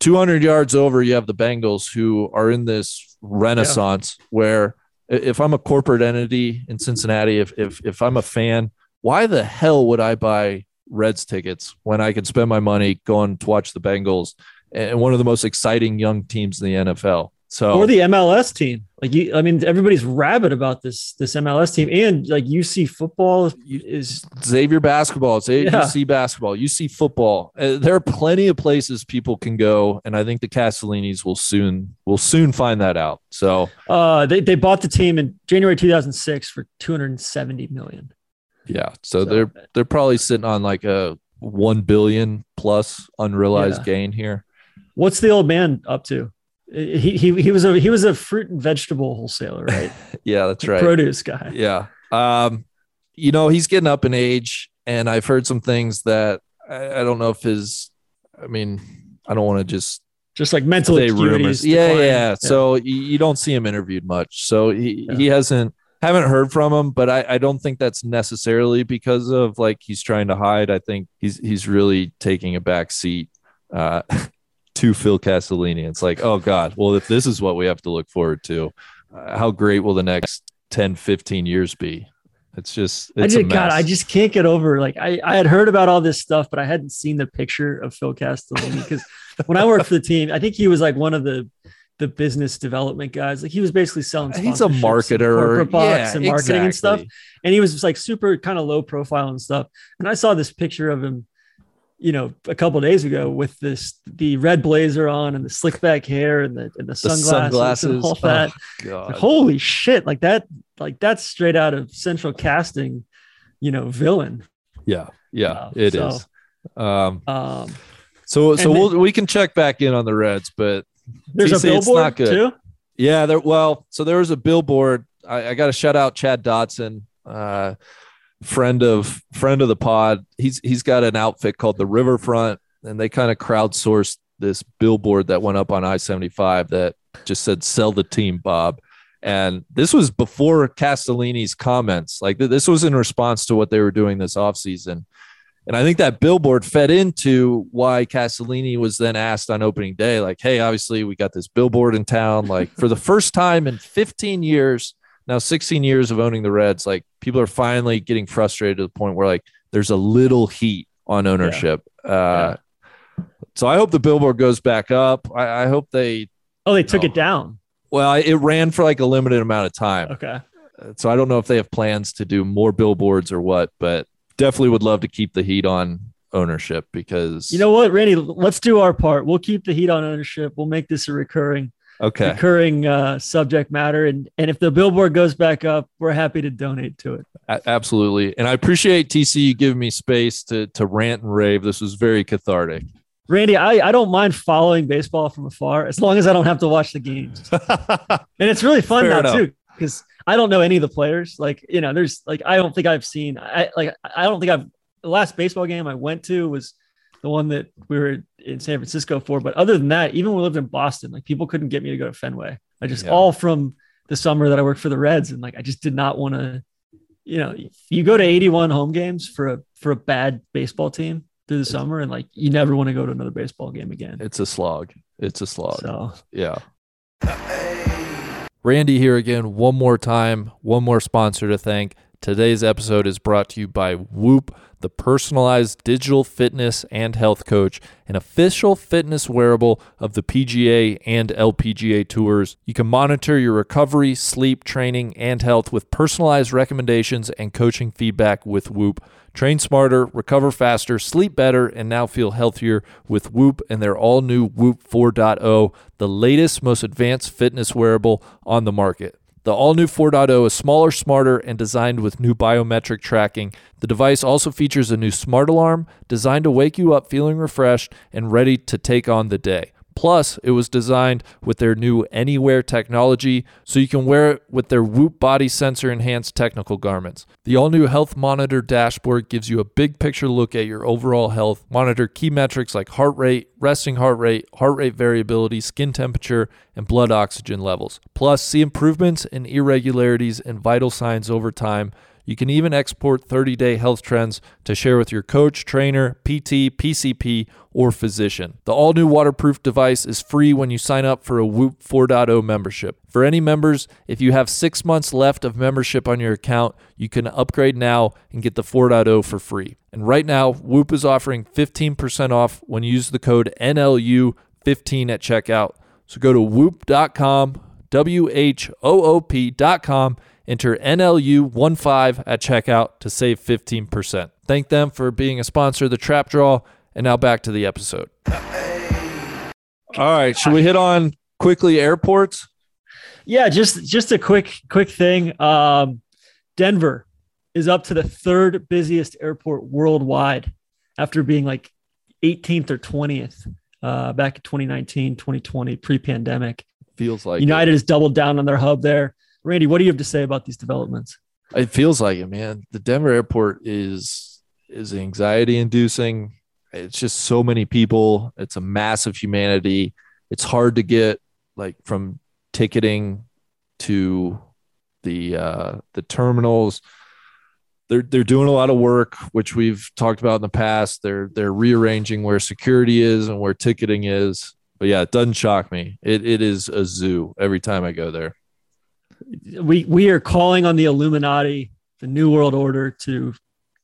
200 yards over, you have the Bengals who are in this renaissance where if I'm a corporate entity in Cincinnati, if, if, if I'm a fan, why the hell would I buy Reds tickets when I could spend my money going to watch the Bengals and one of the most exciting young teams in the NFL? So, or the MLS team. Like you, I mean, everybody's rabid about this this MLS team, and like UC football is Xavier basketball, it's Yeah. UC basketball, UC football. Uh, there are plenty of places people can go, and I think the Castellinis will soon will soon find that out. So, uh they, they bought the team in January 2006 for 270 million. yeah, so, So- they're they're probably sitting on like a one billion plus unrealized Yeah. gain here. What's the old man up to? He he he was a he was a fruit and vegetable wholesaler, right? Yeah, that's right. Produce guy. Yeah. Um, you know, he's getting up in age, and I've heard some things that I, I don't know if his. I mean, I don't want to just Just like mental rumors. is Yeah, yeah, So you, you don't see him interviewed much. So he, Yeah. he hasn't haven't heard from him, but I, I don't think that's necessarily because of like he's trying to hide. I think he's he's really taking a back seat uh, to Phil Castellini. It's like, oh God, well if this is what we have to look forward to, uh, how great will the next 10, 15 years be? It's just I it's a just God. I just can't get over like I, I had heard about all this stuff, but I hadn't seen the picture of Phil Castellini because when I worked for the team, I think he was like one of the the business development guys. Like he was basically selling. He's a and marketer. corporate box yeah, and marketing and stuff. And he was just like super kind of low profile and stuff. And I saw this picture of him, you know, a couple days ago with this the red blazer on and the slick back hair and the and the The sunglasses, sunglasses. and all that. Oh. Holy shit! Like that, like that's straight out of Central Casting, you know, villain. Yeah, yeah, Uh, it so- is. Um, Um, so so we'll we can check back in on the Reds, but there's TC, a it's not good. too. Yeah, there. Well, so there was a billboard. I, I got to shout out Chad Dotson, uh, friend of friend of the pod. He's he's got an outfit called the Riverfront, and they kind of crowdsourced this billboard that went up on I seventy five that just said "Sell the team, Bob." And this was before Castellini's comments. Like th- this was in response to what they were doing this offseason. And I think that billboard fed into why Castellini was then asked on opening day, like, hey, obviously we got this billboard in town. Like for the first time in 15 years, now 16 years of owning the Reds, like people are finally getting frustrated to the point where like there's a little heat on ownership. Uh, So I hope the billboard goes back up. I, I hope they, Oh, they took No. it down. well, it ran for like a limited amount of time. Okay. So I don't know if they have plans to do more billboards or what, but definitely would love to keep the heat on ownership because You know what, Randy? Let's do our part. We'll keep the heat on ownership. We'll make this a recurring, okay, recurring uh, subject matter. And and if the billboard goes back up, we're happy to donate to it. A- absolutely. And I appreciate TC you giving me space to to rant and rave. This was very cathartic. Randy, I, I don't mind following baseball from afar as long as I don't have to watch the games. And it's really fun Fair now enough. too, because I don't know any of the players. Like, you know, there's like I don't think I've seen I like I don't think I've the last baseball game I went to was the one that we were in San Francisco for. But other than that, even when we lived in Boston, like people couldn't get me to go to Fenway. I just Yeah. all from the summer that I worked for the Reds, and like I just did not want to, you know, you go to 81 home games for a for a bad baseball team through the summer, and like you never want to go to another baseball game again. It's a slog. It's a slog. So Yeah. Randy here again, one more time, one more sponsor to thank. Today's episode is brought to you by Whoop, the personalized digital fitness and health coach, an official fitness wearable of the PGA and LPGA tours. You can monitor your recovery, sleep, training, and health with personalized recommendations and coaching feedback with Whoop. Train smarter, recover faster, sleep better, and now feel healthier with Whoop and their all new Whoop 4.0, the latest, most advanced fitness wearable on the market. The all new 4.0 is smaller, smarter, and designed with new biometric tracking. The device also features a new smart alarm designed to wake you up feeling refreshed and ready to take on the day. Plus, it was designed with their new Anywhere technology, so you can wear it with their Whoop body sensor enhanced technical garments. The all new Health Monitor dashboard gives you a big picture look at your overall health, monitor key metrics like heart rate, resting heart rate, heart rate variability, skin temperature, and blood oxygen levels. Plus, see improvements in irregularities and vital signs over time. You can even export 30 day health trends to share with your coach, trainer, PT, PCP, or physician. The all new waterproof device is free when you sign up for a Whoop 4.0 membership. For any members, if you have six months left of membership on your account, you can upgrade now and get the 4.0 for free. And right now, Whoop is offering 15% off when you use the code NLU15 at checkout. So go to whoop.com, W H O O P.com, enter NLU15 at checkout to save 15%. Thank them for being a sponsor of the Trap Draw. And now back to the episode. All right. Should we hit on quickly airports? Yeah, just just a quick quick thing. Um, Denver is up to the third busiest airport worldwide after being like 18th or 20th uh, back in 2019, 2020, pre-pandemic. Feels like United has doubled down on their hub there. Randy, what do you have to say about these developments? It. feels like it, man. The Denver airport is is anxiety inducing. It's just so many people. It's a massive humanity. It's hard to get like from ticketing to the uh, the terminals. They're they're doing a lot of work, which we've talked about in the past. They're they're rearranging where security is and where ticketing is. But yeah, it doesn't shock me. It it is a zoo every time I go there. We we are calling on the Illuminati the new world order to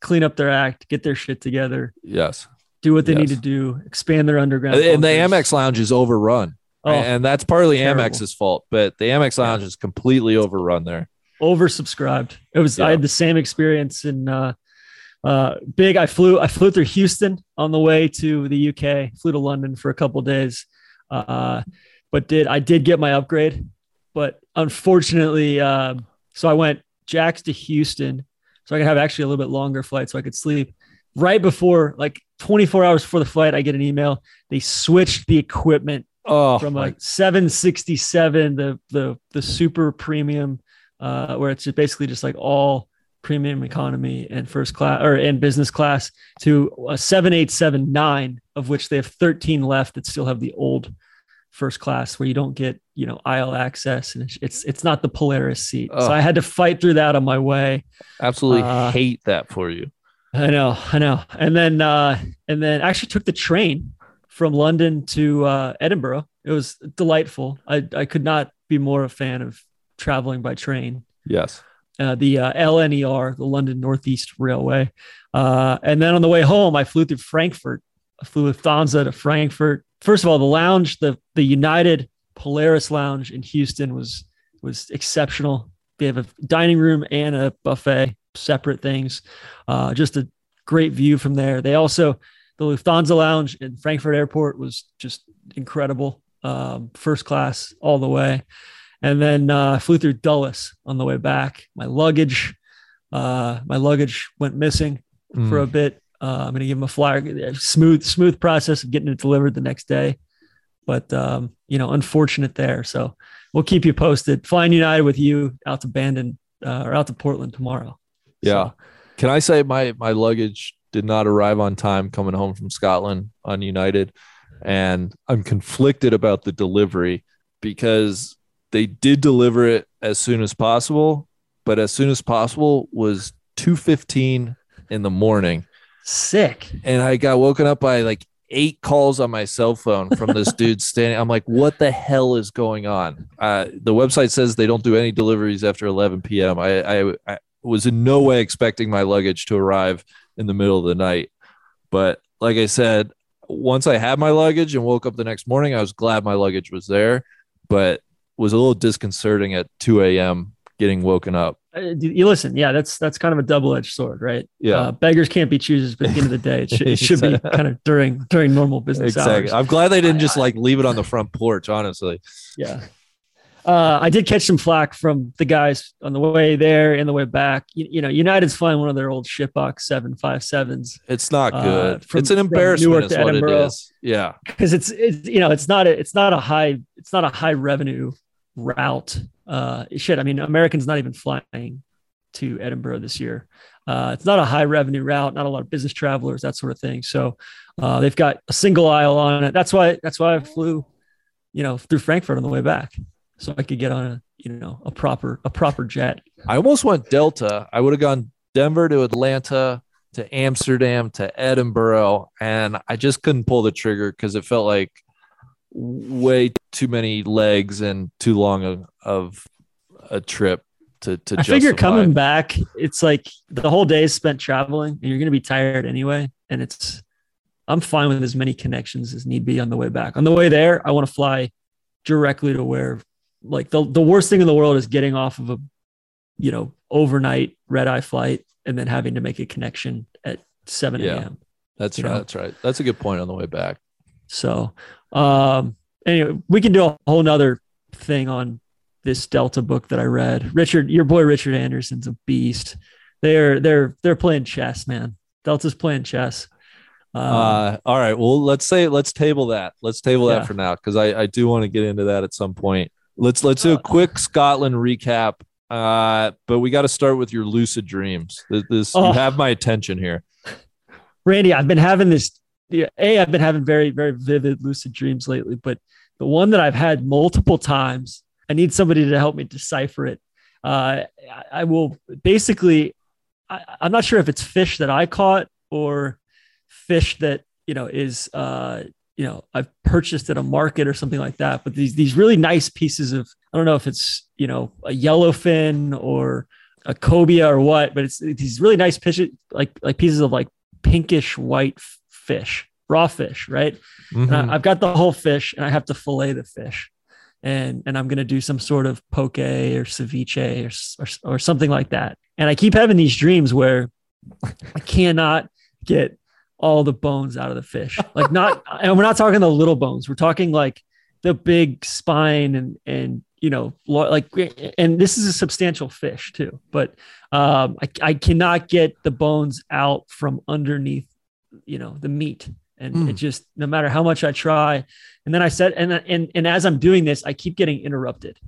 clean up their act, get their shit together, Yes. do what they need to do, expand their underground. And the bunkers. Amex Lounge is overrun. Oh, and that's partly terrible. Amex's fault, but the Amex Lounge is completely overrun there. oversubscribed. It was I had the same experience in uh uh big I flew I flew through Houston on the way to the UK, flew to London for a couple days. Uh but did I did get my upgrade, but unfortunately um so I went Jack's to Houston so I could have actually a little bit longer flight so I could sleep. Right before like 24 hours before the flight I get an email. They switched the equipment Oh, from a 767 the the the super premium uh where it's basically just like all premium economy and first class or and business class to a 7879 of which they have 13 left that still have the old first class where you don't get you know aisle access and it's it's, not the polaris seat so i had to fight through that on my way absolutely uh, hate that for you. I know, I know. And then uh and then actually took the train from London to uh Edinburgh. It was delightful. I I could not be more of a fan of traveling by train. Yes. Uh, the uh, LNER, the London Northeast Railway. Uh, and then on the way home, I flew through Frankfurt. I flew Lufthansa to Frankfurt. First of all, the lounge, the the United Polaris Lounge in Houston was was exceptional. They have a dining room and a buffet, separate things. Uh, just a great view from there. They also the Lufthansa Lounge in Frankfurt Airport was just incredible, um, first class all the way. And then uh, I flew through Dulles on the way back. My luggage, uh, my luggage went missing for Mm. a bit. Uh, I'm gonna give them a flyer. Smooth, smooth process of getting it delivered the next day, but um, you know, unfortunate there. So we'll keep you posted. Flying United with you out to Bandon uh, or out to Portland tomorrow. Yeah. So, Can I say my my luggage did not arrive on time coming home from Scotland on United, and I'm conflicted about the delivery because they did deliver it as soon as possible, but as soon as possible was two fifteen in the morning, sick. and I got woken up by like eight calls on my cell phone from this dude standing. I'm like, what the hell is going on? Uh, the website says they don't do any deliveries after 11 p.m. I, I, I was in no way expecting my luggage to arrive in the middle of the night. But like I said, once I had my luggage and woke up the next morning, I was glad my luggage was there, but was a little disconcerting at 2 a.m. getting woken up. Uh, You listen, yeah, that's that's kind of a double edged sword, right? Yeah. uh, beggars can't be choosers, but at the end of the day, it should, it should be kind of during during normal business exactly. hours. I'm glad they didn't just like leave it on the front porch, honestly. Yeah. Uh, I did catch some flack from the guys on the way there and the way back. You, you know, United's flying one of their old shitbox seven five sevens It's not Uh, good. from- it's an embarrassment. Is what it is. Yeah. because it's it's you know it's not a it's not a high it's not a high revenue route. Uh, shit, I mean, Americans not even flying to Edinburgh this year. Uh, it's not a high revenue route. Not a lot of business travelers, that sort of thing. So uh, they've got a single aisle on it. That's why that's why I flew, you know, through Frankfurt on the way back, so I could get on a you know a proper a proper jet. I almost went Delta. I would have gone Denver to Atlanta to Amsterdam to Edinburgh, and I just couldn't pull the trigger because it felt like way too many legs and too long of, of a trip to to. I figure coming back, it's like the whole day is spent traveling, and you're going to be tired anyway. And it's, I'm fine with as many connections as need be on the way back. On the way there, I want to fly directly to where, like the the worst thing in the world is getting off of a, you know, overnight red eye flight and then having to make a connection at 7 a.m. Yeah. That's right. know. That's right. That's a good point on the way back. So, um, anyway, we can do a whole nother thing on this Delta book that I read. Richard, your boy Richard Anderson's a beast. They're they're they're playing chess, man. Delta's playing chess. Um, Uh, all right. Well, let's say let's table that. Let's table Yeah. that for now because I, I do want to get into that at some point. Let's let's do a quick Scotland recap. Uh, but we got to start with your lucid dreams. This, this Oh. you have my attention here. Randy, I've been having this. A, I've been having very very vivid lucid dreams lately, but the one that I've had multiple times, I need somebody to help me decipher it. Uh, I, I will basically. I, I'm not sure if it's fish that I caught or fish that you know is uh, you know I've purchased at a market or something like that. But these these really nice pieces of I don't know if it's you know a yellowfin or a cobia or what, but it's these really nice pieces, like like pieces of like pinkish white fish, raw fish, right? And Mhm. I, I've got the whole fish, and I have to fillet the fish, and and I'm gonna do some sort of poke or ceviche or, or or something like that. And I keep having these dreams where I cannot get all the bones out of the fish. Like not, and we're not talking the little bones. We're talking like the big spine and and you know like and this is a substantial fish too. But um, I I cannot get the bones out from underneath, you know, the meat. And Mm. it just no matter how much I try, and then I said, and and and as I'm doing this, I keep getting interrupted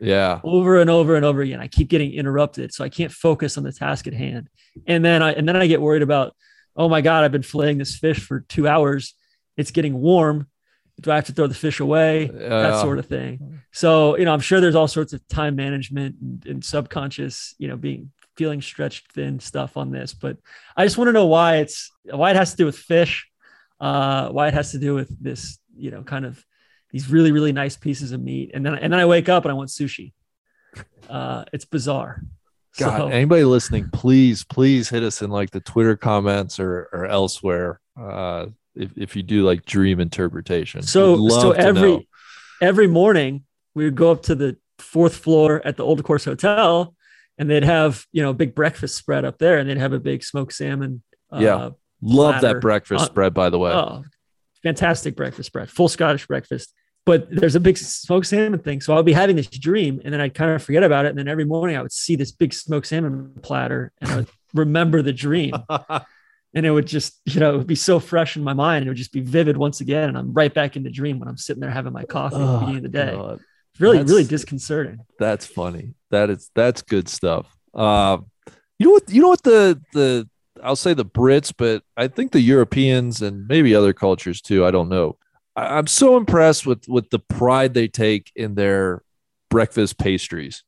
yeah. over and over and over again. I keep getting interrupted, so I can't focus on the task at hand. And then I and then I get worried about, oh my god, I've been filleting this fish for two hours. It's getting warm. Do I have to throw the fish away? that sort of thing. So you know, I'm sure there's all sorts of time management and, and subconscious, you know, being feeling stretched thin stuff on this. But I just want to know why it's why it has to do with fish, uh, why it has to do with this, you know, kind of these really really nice pieces of meat, and then and then I wake up and I want sushi. Uh, it's bizarre. God, So- anybody listening, please, please hit us in like the Twitter comments or or elsewhere. Uh, if, if you do like dream interpretation. So so every every morning we would go up to the fourth floor at the Old Course Hotel, and they'd have you know a big breakfast spread up there, and they'd have a big smoked salmon. Uh, Yeah. love that breakfast Uh, spread, by the way. Oh, fantastic breakfast spread, full Scottish breakfast. But there's a big smoked salmon thing, so I'll be having this dream, and then I'd kind of forget about it, and then every morning I would see this big smoked salmon platter, and I would remember the dream, and it would just you know it would be so fresh in my mind, and it would just be vivid once again, and I'm right back in the dream when I'm sitting there having my coffee at the Oh, beginning of the day. God. Really That's- really disconcerting. That's funny. That is that's good stuff. Uh, you know what? You know what the the I'll say the Brits, but I think the Europeans and maybe other cultures too. I don't know. I, I'm so impressed with with the pride they take in their breakfast pastries.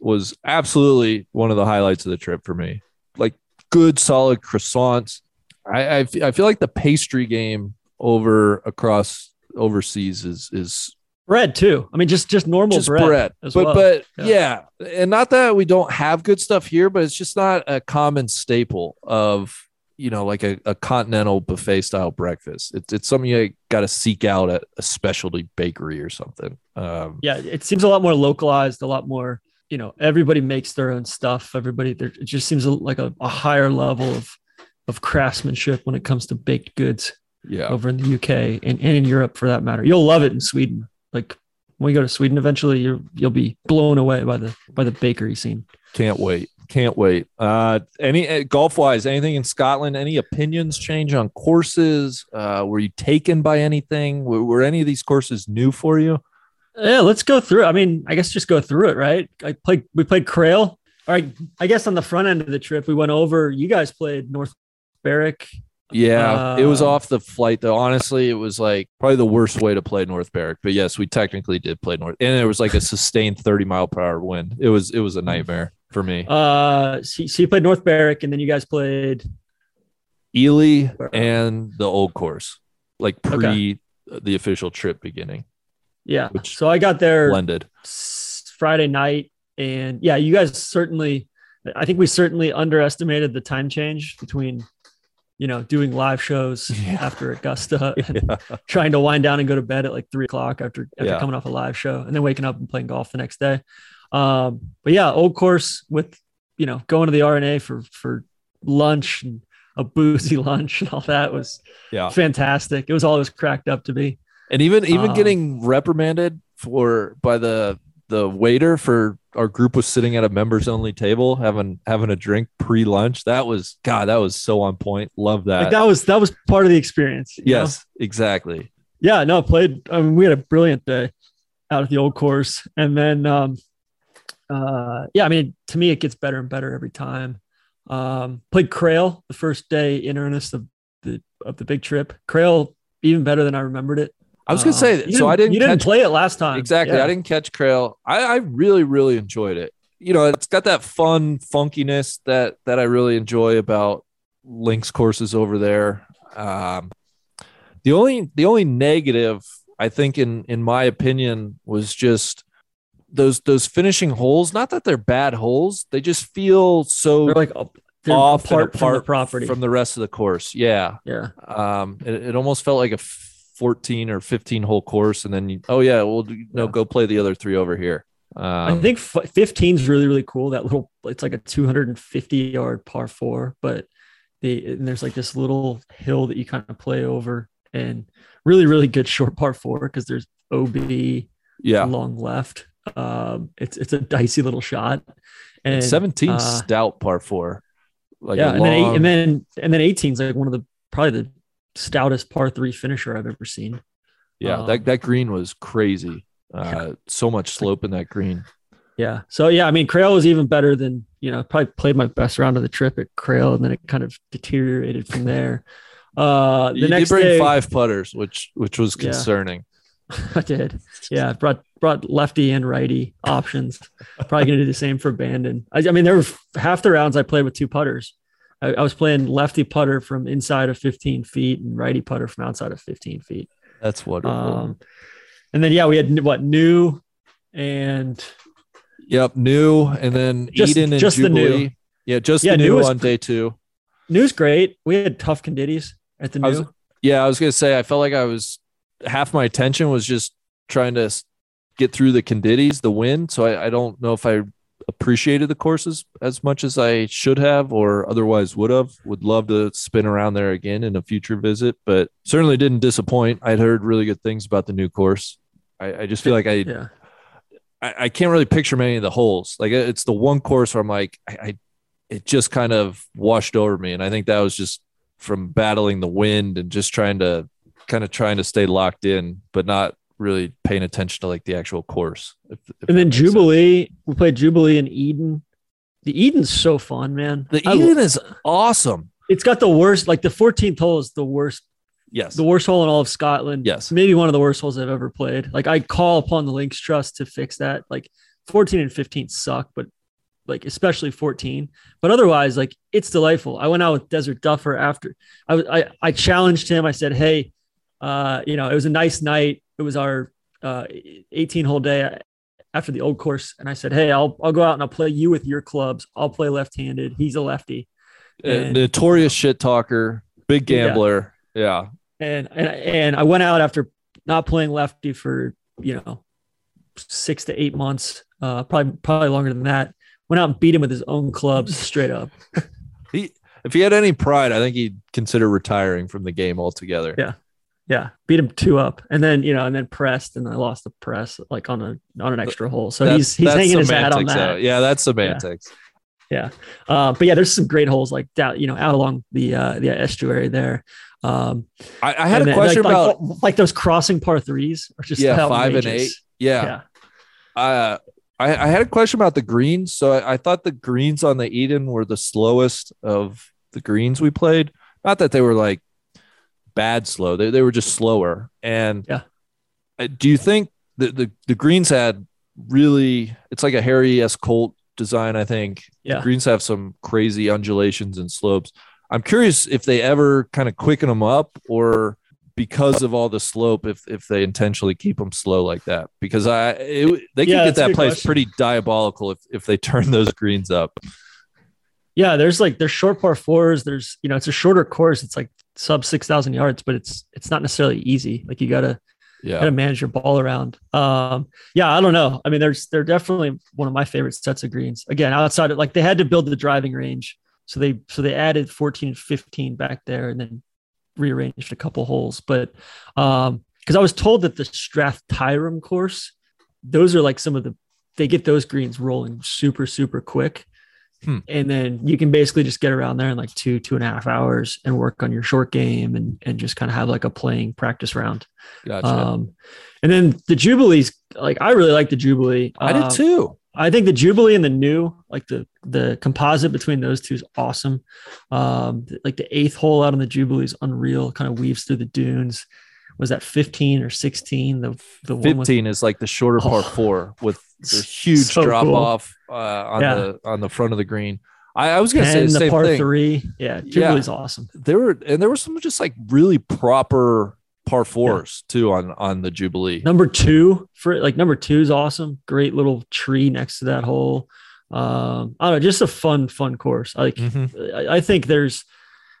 Was absolutely one of the highlights of the trip for me. Like good, solid croissants. I I, I feel like the pastry game over across overseas is is Bread too. I mean, just just normal just bread. bread. as But well. but Yeah. yeah. and not that we don't have good stuff here, but it's just not a common staple of you know like a, a continental buffet style breakfast. It's it's something you got to seek out at a specialty bakery or something. Um, yeah, it seems a lot more localized, a lot more, you know, everybody makes their own stuff. Everybody, there, it just seems like a, a higher level of, of craftsmanship when it comes to baked goods yeah, over in the UK and, and in Europe for that matter. You'll love it in Sweden. Like when you go to Sweden, eventually you're, you'll be blown away by the, by the bakery scene. can't wait, can't wait. Uh, any golf wise, anything in Scotland? Any opinions change on courses? Uh, were you taken by anything? Were, were any of these courses new for you? Yeah, let's go through. I mean, I guess just go through it, right? I played. We played Crail. All right. I guess on the front end of the trip, we went over. You guys played North Berwick. Yeah, it was Um, off the flight though. Honestly, it was like probably the worst way to play North Berwick. But yes, we technically did play North, and it was like a sustained thirty mile per hour wind. It was it was a nightmare for me. Uh, so, so you played North Berwick, and then you guys played. Elie and the old course, like pre Okay. the official trip beginning, Yeah. So I got there blended. Friday night, and yeah, you guys certainly. I think we certainly underestimated the time change between, you know, doing live shows Yeah. after Augusta and Yeah. trying to wind down and go to bed at like three o'clock after after Yeah. coming off a live show and then waking up and playing golf the next day. Um, but yeah, old course with you know going to the R&A for for lunch and a boozy lunch and all that was Yeah. fantastic. It was all it was cracked up to be. And even even Um, getting reprimanded for by the the waiter for our group was sitting at a members only table having having a drink pre lunch. That was God. That was so on point. Love that. Like that was that was part of the experience. you know? yes, exactly. yeah, no, played. I mean, we had a brilliant day out at the old course, and then, um, uh, yeah, I mean, to me, it gets better and better every time. Um, played Crail the first day in earnest of the of the big trip. Crail even better than I remembered it. I was gonna Um, say that. So I didn't You didn't play it last time. exactly. Yeah. I didn't catch Crail. I, I really really enjoyed it. You know, it's got that fun funkiness that that I really enjoy about links courses over there. Um, the only the only negative I think in in my opinion was just those those finishing holes. Not that they're bad holes, they just feel so They're like off and apart from the property. from the rest of the course. Yeah, yeah. um, it, it almost felt like a 14 or 15 hole course, and then you, oh yeah, well you know, go play the other three over here. Um, I think 15 is really really cool. That little it's like a 250 yard par four, but the and there's like this little hill that you kind of play over, and really really good short par four because there's OB yeah, long left. Um, it's it's a dicey little shot, and 17 uh, stout par four. Like yeah, and then eight, and then and then 18 is like one of the probably the stoutest par three finisher I've ever seen. yeah, um, that that green was crazy. Uh, so much slope in that green. Yeah. So yeah, I mean, Crail was even better than you know. Probably played my best round of the trip at Crail, and then it kind of deteriorated from there. Uh, the you next did bring day, five putters, which which was Yeah. concerning. I did. Yeah, brought brought lefty and righty options. Probably gonna do the same for Bandon. I, I mean, there were half the rounds I played with two putters. I, I was playing lefty putter from inside of 15 feet and righty putter from outside of 15 feet. That's wonderful. Um, and then yeah, we had what new and yep, new and then Just- Eden and just the new. Jubilee. Yeah, just Yeah, the new new on day two. new's great. We had tough condities at the I was- new. Yeah, I was gonna say I felt like I was half my attention was just trying to get through the condities, the wind. So I, I don't know if I appreciated the courses as much as I should have or otherwise would have. Would love to spin around there again in a future visit, but certainly didn't disappoint. I'd heard really good things about the new course. I, I just feel like I, yeah. I I can't really picture many of the holes. Like it's the one course where I'm like I, I it just kind of washed over me, and I think that was just from battling the wind and just trying to kind of trying to stay locked in, but not really paying attention to like the actual course. if- if And then makes sense. Jubilee, we played Jubilee in Eden. The Eden's so fun, man. The I- Eden is awesome. it's got the worst, like the 14th hole is the worst, Yes. the worst hole in all of Scotland. Yes. Maybe one of the worst holes I've ever played. Like I call upon the Links Trust to fix that. Like 14 and 15 suck, but like especially 14. But otherwise, like it's delightful. I went out with Desert Duffer after I was I, I challenged him. I said, Hey, uh, you know, it was a nice night. It was our uh 18 hole day after the old course. And I said, Hey, I'll I'll go out and I'll play you with your clubs. I'll play left-handed. He's a lefty. Uh, and- notorious shit talker, big Yeah. gambler. Yeah. and and and I went out after not playing lefty for you know six to eight months, uh, probably probably longer than that. Went out and beat him with his own clubs straight up. He if he had any pride, I think he'd consider retiring from the game altogether. Yeah. Yeah, beat him two up, and then you know, and then pressed, and I lost the press like on a on an extra hole. So That's- he's he's hanging his hat on that. Yeah, that's semantics. Yeah. Uh, but yeah, there's some great holes like down, you know, out along the uh, the estuary there. Um, I, I had a then, question like, about like, like those crossing par threes are just Yeah, five and eight. yeah. Yeah. Uh, I, I had a question about the greens. So I, I thought the greens on the Eden were the slowest of the greens we played. Not that they were like bad slow, they, they were just slower. And Yeah. do you think the, the, the greens had really, it's like a Harry S. Colt design, I think. The greens have some crazy undulations and slopes. I'm curious if they ever kind of quicken them up or because of all the slope if if they intentionally keep them slow like that because i it, they can Yeah, get that place question. pretty diabolical if if they turn those greens up Yeah, there's like there's short par fours. There's you know it's a shorter course. It's like sub six thousand yards, but it's it's not necessarily easy. Like you gotta yeah gotta manage your ball around. Um, yeah, I don't know. I mean, there's they're definitely one of my favorite sets of greens. Again, outside of like they had to build the driving range, so they so they added 14 and 15 back there, and then rearranged a couple holes. But um, because I was told that the Strathtyrum course, those are like some of the they get those greens rolling super super quick. Hmm. And then you can basically just get around there in like two, two and a half hours and work on your short game and, and just kind of have like a playing practice round. gotcha Um, and then the Jubilees, like I really like the Jubilee. i Um, did too I think the Jubilee and the new, like the the composite between those two is awesome. Um, like the eighth hole out on the Jubilee is unreal. Kind of weaves through the dunes. Was that 15 or 16? The the one with 15 is like the shorter par Oh. four with the huge So drop cool. off uh, on Yeah. the on the front of the green i, I was gonna say 10, the the same par thing three. Yeah, Jubilee's awesome. there were and there were some just like really proper par fours too on on the Jubilee. Number two for like number two is awesome. Great little tree next to that hole. Um, I don't know, just a fun, fun course. Like Mhm. I, I think there's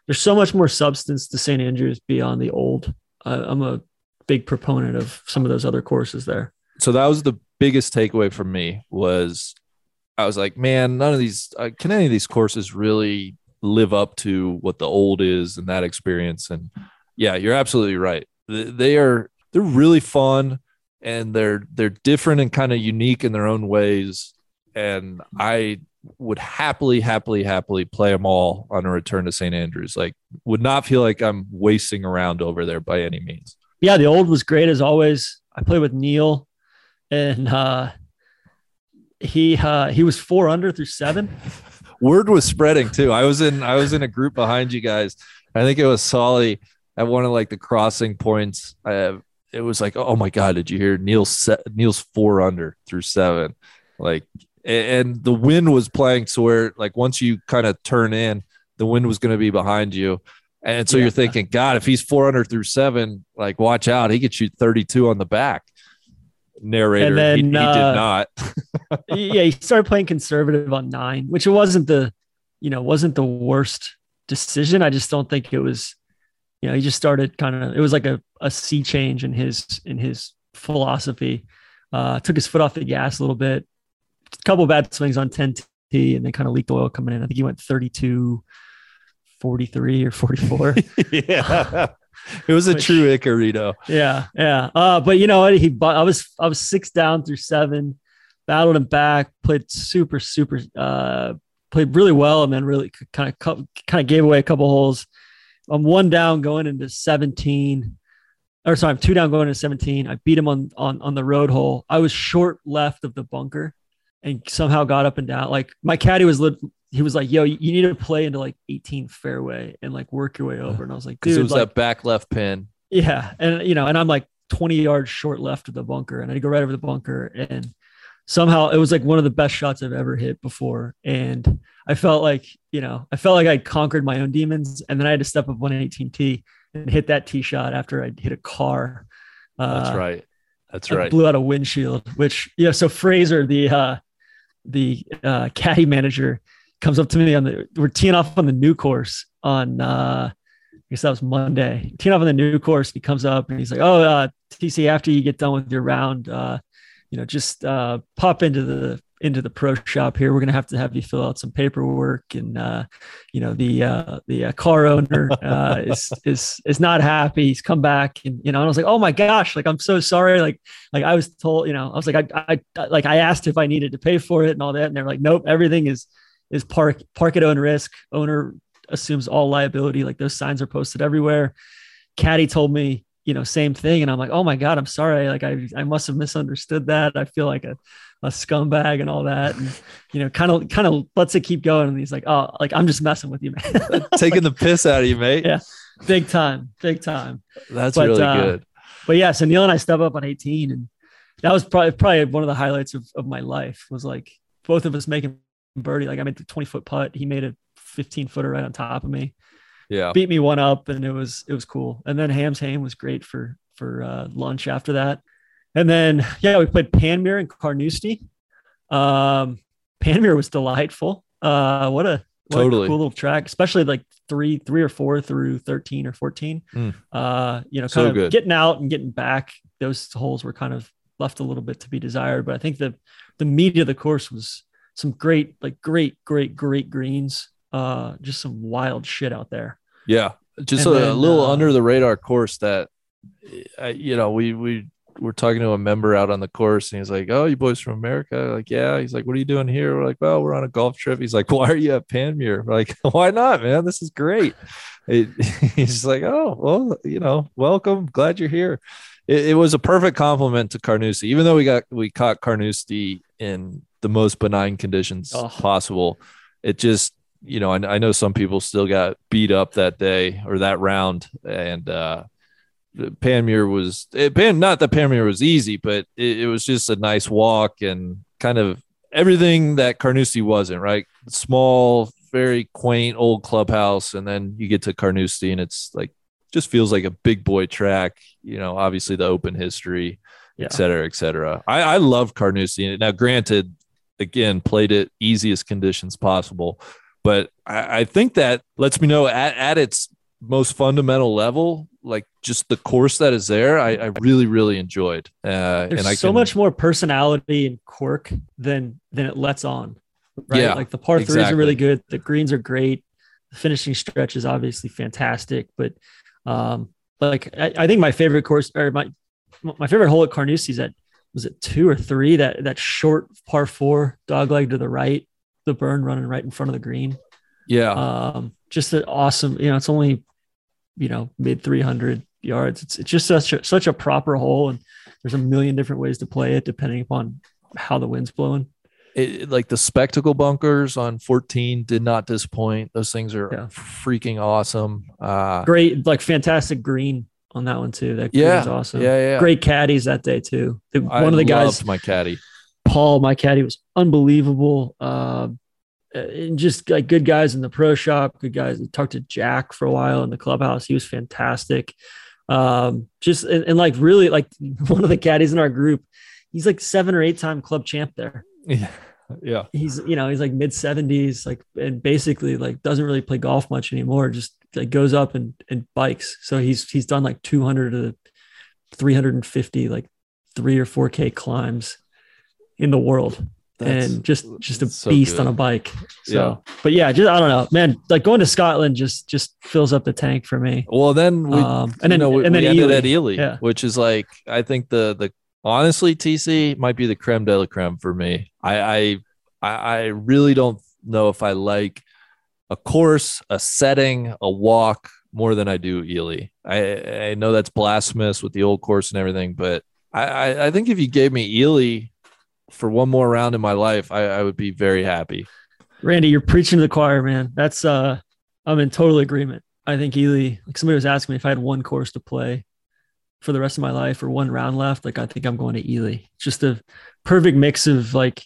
there's so much more substance to St. Andrews beyond the old. I'm a big proponent of some of those other courses there. So that was the biggest takeaway for me was I was like, man, none of these uh, can any of these courses really live up to what the old is and that experience. And yeah, you're absolutely right. They are they're really fun and they're they're different and kind of unique in their own ways. And I would happily, happily, happily play them all on a return to St. Andrews. Like, would not feel like I'm wasting around over there by any means. Yeah, the old was great as always. I played with Neil, and uh, he uh, he was four under through seven. word was spreading too. I was in I was in a group behind you guys. I think it was Solly at one of like the crossing points. I, it was like, oh my god, did you hear Neil's set, Neil's four under through seven? Like, and the wind was playing to where like once you kind of turn in, the wind was going to be behind you. And so Yeah. you're thinking, God, if he's 400 through seven, like watch out, he could shoot 32 on the back. Narrator, And then, he, he uh, did not. yeah, he started playing conservative on nine, which it wasn't the, you know, wasn't the worst decision. I just don't think it was, you know, he just started kind of. It was like a a sea change in his in his philosophy. Uh, took his foot off the gas a little bit. Couple of bad swings on 10T, and then kind of leaked oil coming in. I think he went 32, 43 or 44. yeah. It was a Which- true Icarito. Yeah, yeah. Uh, but you know what? He, bu- I was, I was six down through seven, battled him back, played super, super, uh, played really well, and then really kind of, kind of gave away a couple holes. I'm one down going into 17, or sorry, I'm two down going into 17. I beat him on on on the road hole. I was short left of the bunker, and somehow got up and down. Like my caddy was, lit, he was like, "Yo, you need to play into like 18 fairway and like work your way over." And I was like, "Dude, it was like, that back left pin. yeah, and you know, and I'm like 20 yards short left of the bunker, and I go right over the bunker, and somehow it was like one of the best shots I've ever hit before, and I felt like you know, I felt like I'd conquered my own demons, and then I had to step up 118 t and hit that tee shot after I hit a car. That's Uh, right. That's I right. blew out a windshield, which yeah. So Fraser, the uh, the uh, caddy manager, comes up to me on the we're teeing off on the new course on uh, I guess that was Monday. Teeing off on the new course, he comes up and he's like, "Oh, uh, TC, after you get done with your round, uh, you know, just uh, pop into the into the pro shop here. We're gonna have to have you fill out some paperwork, and uh, you know, the uh, the uh, car owner uh, is is is not happy. He's come back, and you know, and I was like, "Oh my gosh, like I'm so sorry." Like like I was told, you know, I was like, I, I like I asked if I needed to pay for it and all that, and they're like, "Nope, everything is is park park at own risk. Owner assumes all liability. Like those signs are posted everywhere." Caddy told me, you know, same thing, and I'm like, "Oh my god, I'm sorry. Like I I must have misunderstood that. I feel like a a scumbag and all that, and you know, kind of kind of lets it keep going." And he's like, "Oh, like I'm just messing with you, man." Taking the piss out of you, mate. Yeah. big time, big time. That's But, really uh, good. But yeah, so Neil and I step up on 18, and that was probably probably one of the highlights of, of my life. Was like both of us making birdie. Like I made the 20 foot putt, he made a 15 footer right on top of me, Yeah. beat me one up, and it was it was cool. And then Hams Hame was great for for uh, lunch after that. And then yeah, we played Panmure and Carnoustie. Um, Panmure was delightful. Uh, what a what Totally. a cool little track, especially like three, three or four through 13 or 14. Mm. Uh, you know, So of good. getting out and getting back. Those holes were kind of left a little bit to be desired, but I think the the meat of the course was some great, like great, great, great greens. Uh, just some wild shit out there. Yeah. Just a, And a little uh, under the radar course that, you know, we, we, were talking to a member out on the course and he's like, Oh, you boys from America? Like, yeah. He's like, What are you doing here? We're like, Well, we're on a golf trip. He's like, Why are you at Panmure? We're like, Why not, man? This is great. It, he's like, Oh, well, you know, welcome. Glad you're here. It, it was a perfect compliment to Carnoustie, even though we got we caught Carnoustie in the most benign conditions Oh. possible. It just, you know, I, I know some people still got beat up that day or that round, and uh, Panmure was it, Pan. Not that Panmure was easy, but it, it was just a nice walk and kind of everything that Carnoustie wasn't. Right, small, very quaint old clubhouse, and then you get to Carnoustie and it's like just feels like a big boy track. You know, obviously the open history, Yeah. et cetera, et cetera. I, I love Carnoustie. Now, granted, again, played it easiest conditions possible, but I, I think that lets me know at, at its most fundamental level, like just the course that is there, I, I really, really enjoyed. Uh, There's and I so can- much more personality and quirk than than it lets on. Right. Yeah, like the par threes are exactly. really good. The greens are great. The finishing stretch is obviously fantastic. But um, like I, I think my favorite course or my my favorite hole at Carnoustie is at was it two or three that that short par four dog leg to the right, the burn running right in front of the green. Yeah. Um, just an awesome, you know, it's only, you know, mid 300 yards. It's, it's just such a, such a proper hole. And there's a million different ways to play it depending upon how the wind's blowing. it, like the spectacle bunkers on 14 did not disappoint. Those things are Yeah. freaking awesome. Uh, Great, like fantastic green on that one too. That yeah, green's awesome. yeah, yeah. Great caddies that day too. The- I one of the guys, my caddy. Paul, my caddy was unbelievable. Uh, and just like good guys in the pro shop, good guys. I talked to Jack for a while in the clubhouse. He was fantastic. Um, just and, and like really like one of the caddies in our group, he's like seven or eight time club champ there. Yeah, yeah, He's you know he's like mid seventies, like and basically like doesn't really play golf much anymore. Just like goes up and and bikes. So he's he's done like two hundred to three hundred and fifty like three or four k climbs in the world That's- and just just a so beast good. on a bike. So, Yeah. but yeah, just I don't know, man. Like going to Scotland just just fills up the tank for me. Well, then we, Um, and then know, we, and then we ended Elie. at Elie, Yeah. which is like I think the the honestly TC might be the creme de la creme for me. I I I, I really don't know if I like a course, a setting, a walk more than I do Elie. I I know that's blasphemous with the old course and everything, but I I, I think if you gave me Elie for one more round in my life, I, I would be very happy. Randy, you're preaching to the choir, man. That's uh, I'm in total agreement. I think Elie. Like somebody was asking me if I had one course to play for the rest of my life or one round left. Like I think I'm going to Elie. It's just a perfect mix of like.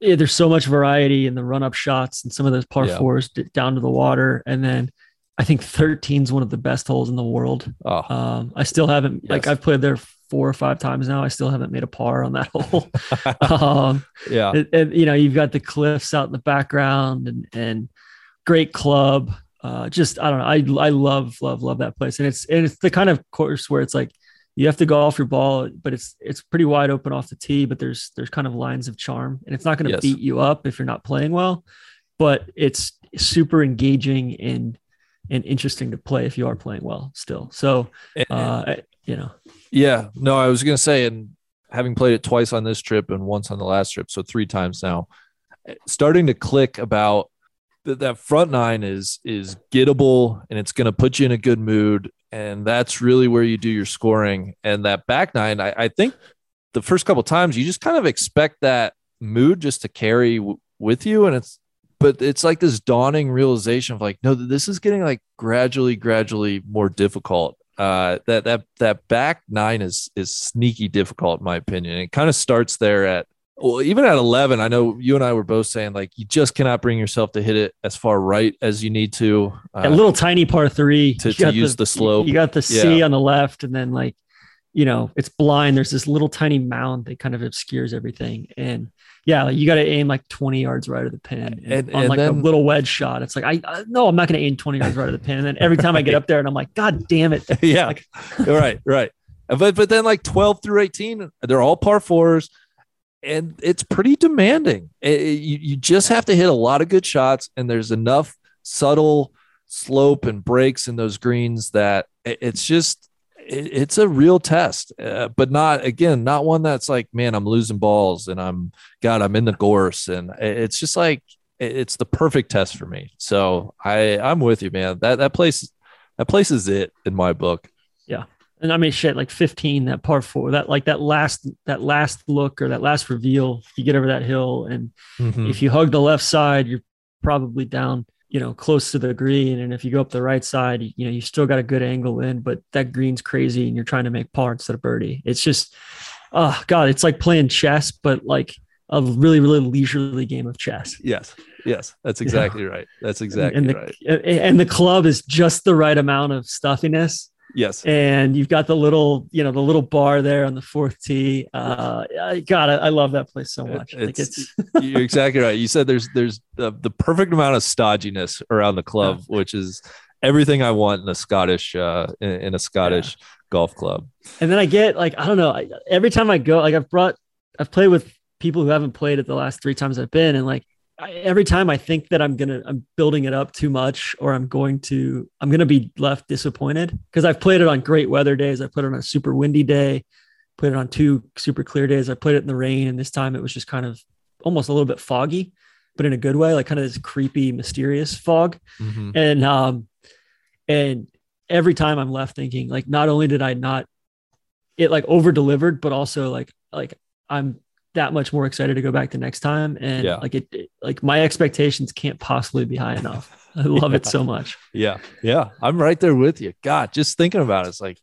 Yeah, there's so much variety in the run up shots and some of those par Yeah. fours down to the water. And then I think 13 is one of the best holes in the world. Oh, Um, I still haven't like I've played there four or five times now. I still haven't made a par on that hole. um, yeah. and, and, you know you've got the cliffs out in the background and and great club. Uh, just I don't know. I I love love love that place, and it's and it's the kind of course where it's like you have to go off your ball, but it's it's pretty wide open off the tee. But there's there's kind of lines of charm, and it's not going to Yes. beat you up if you're not playing well. But it's super engaging and and interesting to play if you are playing well still. So And- uh, you know, Yeah, no, I was gonna say, and having played it twice on this trip and once on the last trip, so three times now, eh, starting to click about that that front nine is is gettable and it's gonna put you in a good mood, and that's really where you do your scoring. And that back nine, I, I think the first couple times you just kind of expect that mood just to carry w- with you, and it's but it's like this dawning realization of like, no, this is getting like gradually, gradually more difficult uh that that that back nine is is sneaky difficult in my opinion it kind of starts there at well even at 11 i know you and i were both saying like you just cannot bring yourself to hit it as far right as you need to uh, a little tiny par three to- to use the slope. You got the sea Yeah. on the left, and then like, you know, it's blind. There's this little tiny mound that kind of obscures everything, and yeah, like, you got to aim like 20 yards right of the pin and, And- on and like a little wedge shot. It's like I, I no, I'm not going to aim 20 yards right of the pin. And then every time I get up there, and I'm like, God damn it! yeah Like- right right but but then like 12 through 18 they're all par fours and it's pretty demanding it- you, you just have to hit a lot of good shots and there's enough subtle slope and breaks in those greens that it- it's just it, it's a real test uh, but not again not one that's like man i'm losing balls and i'm god i'm in the gorse and it- it's just like it- it's the perfect test for me so i i'm with you man that that place that place is it in my book Yeah. And I mean, shit, like 15, that par four, that like that last that last look or that last reveal. You get over that hill, and Mhm. if you hug the left side, you're probably down, you know, close to the green. And if you go up the right side, you, know, you still got a good angle in, but that green's crazy and you're trying to make par instead of birdie. It's just, oh God, it's like playing chess, but like a really, really leisurely game of chess. Yes. Yes, that's exactly right. That's exactly and the, right. And the club is just the right amount of stuffiness. Yes. And you've got the little, you know, the little bar there on the fourth tee. Uh, God, I, I love that place so much. It's, it's you're exactly right. You said there's there's the, the perfect amount of stodginess around the club, which is everything I want in a Scottish uh, in, in a Scottish yeah. golf club. And then I get like I don't know. I, every time I go, like I've brought, I've played with people who haven't played it the last three times I've been, and like I, every time I think that I'm gonna I'm building it up too much or I'm going to I'm gonna be left disappointed because I've played it on great weather days. I put it on a super windy day, put it on two super clear days. I played it in the rain, and this time it was just kind of almost a little bit foggy, but in a good way, like kind of this creepy, mysterious fog. Mm-hmm. And um and every time I'm left thinking like not only did I not it like over delivered, but also like like I'm that much more excited to go back the next time. And yeah. like it, it, like my expectations can't possibly be high enough. I love yeah. it so much. Yeah. Yeah. I'm right there with you. God, just thinking about it, it's like,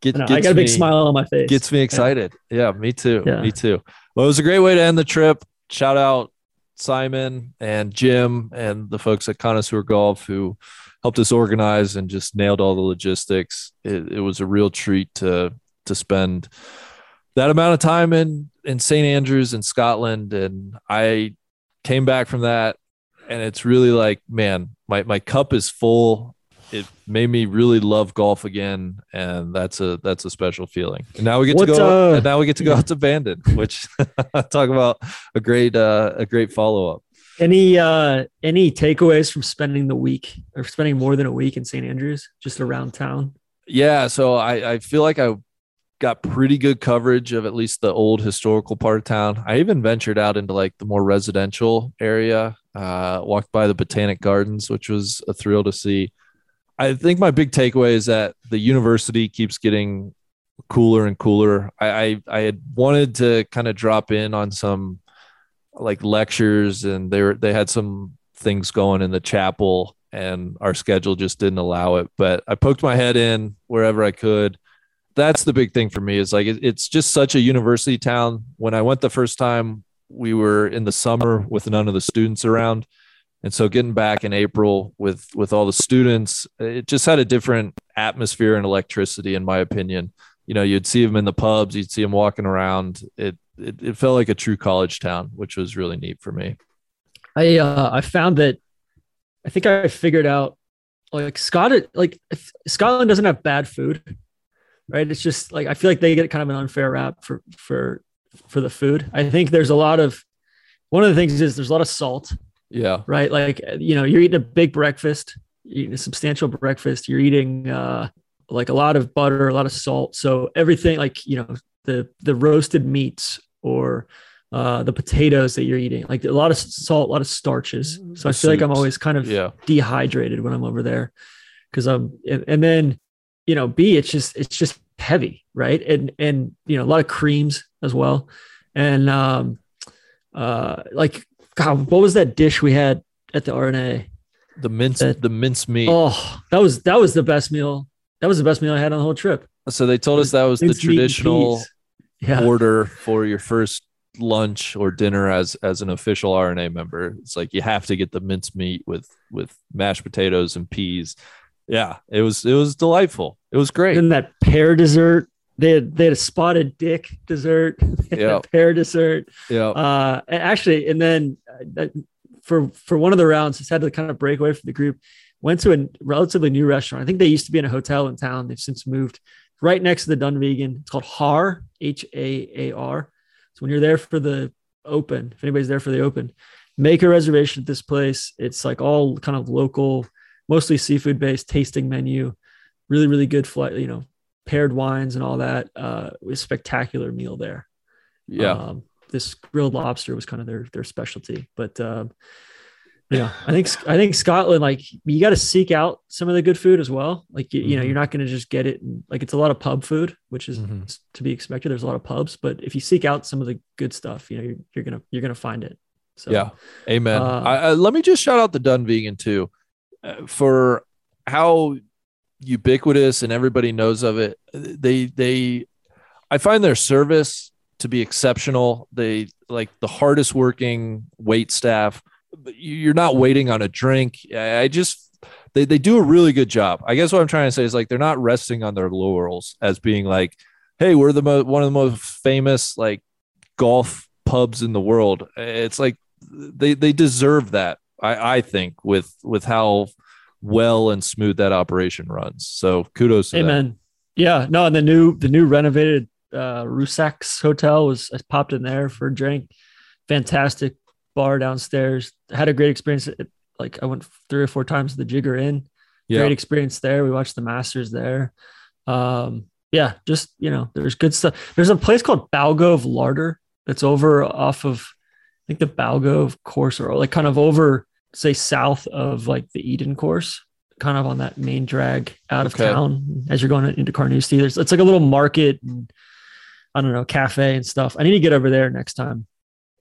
get, I, I got a big smile on my face. Gets me excited. Yeah. yeah me too. Me too. Well, it was a great way to end the trip. Shout out Simon and Jim and the folks at Connoisseur Golf who helped us organize and just nailed all the logistics. It, it was a real treat to, to spend that amount of time in in St Andrews in Scotland, and I came back from that, and it's really like, man, my my cup is full. It made me really love golf again, and that's a that's a special feeling. And now we get to go. Uh, and now we get to go out to Bandon, which talk about a great uh, a great follow up. Any uh any takeaways from spending the week or spending more than a week in St Andrews, just around town? Yeah, so I I feel like I got pretty good coverage of at least the old historical part of town. I even ventured out into like the more residential area, uh, walked by the Botanic Gardens, which was a thrill to see. I think my big takeaway is that the university keeps getting cooler and cooler. I, I, I had wanted to kind of drop in on some like lectures and they were, they had some things going in the chapel and our schedule just didn't allow it, but I poked my head in wherever I could that's the big thing for me is like it, it's just such a university town. When I went the first time, we were in the summer with none of the students around. And so getting back in April with with all the students, it just had a different atmosphere and electricity, in my opinion. You know, you'd see them in the pubs, you'd see them walking around. It it, it felt like a true college town, which was really neat for me. I uh, I found that I think I figured out like Scotland like Scotland doesn't have bad food right? It's just like I feel like they get kind of an unfair rap for for for the food. I think there's a lot of one of the things is there's a lot of salt. Yeah. Right. Like you know, you're eating a big breakfast, you're eating a substantial breakfast. You're eating uh, like a lot of butter, a lot of salt. So everything, like you know, the the roasted meats or uh, the potatoes that you're eating, like a lot of salt, a lot of starches. So I feel like I'm always kind of yeah. dehydrated when I'm over there because I'm, and, and then you know, B, it's just it's just heavy, right? And and you know, a lot of creams as well. And um uh like God, what was that dish we had at the R&A? The mince that, the mince meat. Oh, that was that was the best meal. That was the best meal I had on the whole trip. So they told us that was the traditional yeah. order for your first lunch or dinner as as an official R&A member. It's like you have to get the mince meat with with mashed potatoes and peas yeah, it was it was delightful. It was great. And that pear dessert, they had they had a spotted dick dessert, yeah, pear dessert. Yeah. Uh, and actually, and then uh, for for one of the rounds, just had to kind of break away from the group. Went to a relatively new restaurant. I think they used to be in a hotel in town. They've since moved right next to the Dunvegan. It's called Haar H A A R. So when you're there for the open, if anybody's there for the open, make a reservation at this place. It's like all kind of local mostly seafood based tasting menu, really, really good flight, you know, paired wines and all that. Uh, it was spectacular meal there. Yeah. Um, this grilled lobster was kind of their, their specialty, but, um, yeah, I think I think Scotland, like you got to seek out some of the good food as well. Like you, mm-hmm. you know, mm-hmm. you're not going to just get it. And, like it's a lot of pub food, which is mm-hmm. to be expected. There's a lot of pubs, but if you seek out some of the good stuff, you know, you're, you're gonna you're gonna find it. So yeah, amen. Uh, I, I, let me just shout out the Dunvegan too for how ubiquitous and everybody knows of it. They they I find their service to be exceptional. They like the hardest working wait staff. you're not waiting on a drink. I just they, they do a really good job. I guess what I'm trying to say is like they're not resting on their laurels as being like, hey, we're the mo- one of the most famous like golf pubs in the world. It's like they they deserve that. I I think with with how well and smooth that operation runs. So kudos. Amen. Yeah, no, and the new the new renovated uh Rusacks hotel was I popped in there for a drink. Fantastic bar downstairs. Had a great experience. It- like I went three or four times to the Jigger Inn. Yeah. Great experience there. We watched the Masters there. Um, yeah, just you know, there's good stuff. There's a place called Balgove Larder that's over off of think the Balgove course or like kind of over say south of like the Eden course, kind of on that main drag out of Okay. town as you're going into Carnoustie. There's it's like a little market and I don't know, cafe and stuff. I need to get over there next time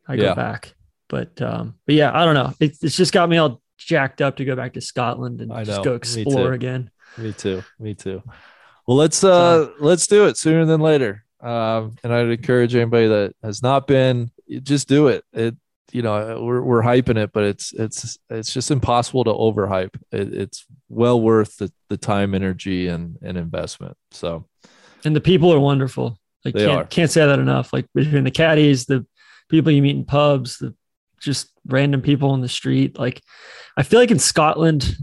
I go Yeah. back. But um, but yeah, I don't know. It, it's just got me all jacked up to go back to Scotland and I just go explore too. again. Me too. Me too. Well, let's uh let's do it sooner than later. Um, and I'd encourage anybody that has not been, just do it. It you know we're we're hyping it, but it's it's it's just impossible to overhype. It, it's well worth the, the time, energy, and and investment. So And the people are wonderful. Like They can't are. can't say that enough. Like between the caddies, the people you meet in pubs, the just random people in the street. Like I feel like in Scotland,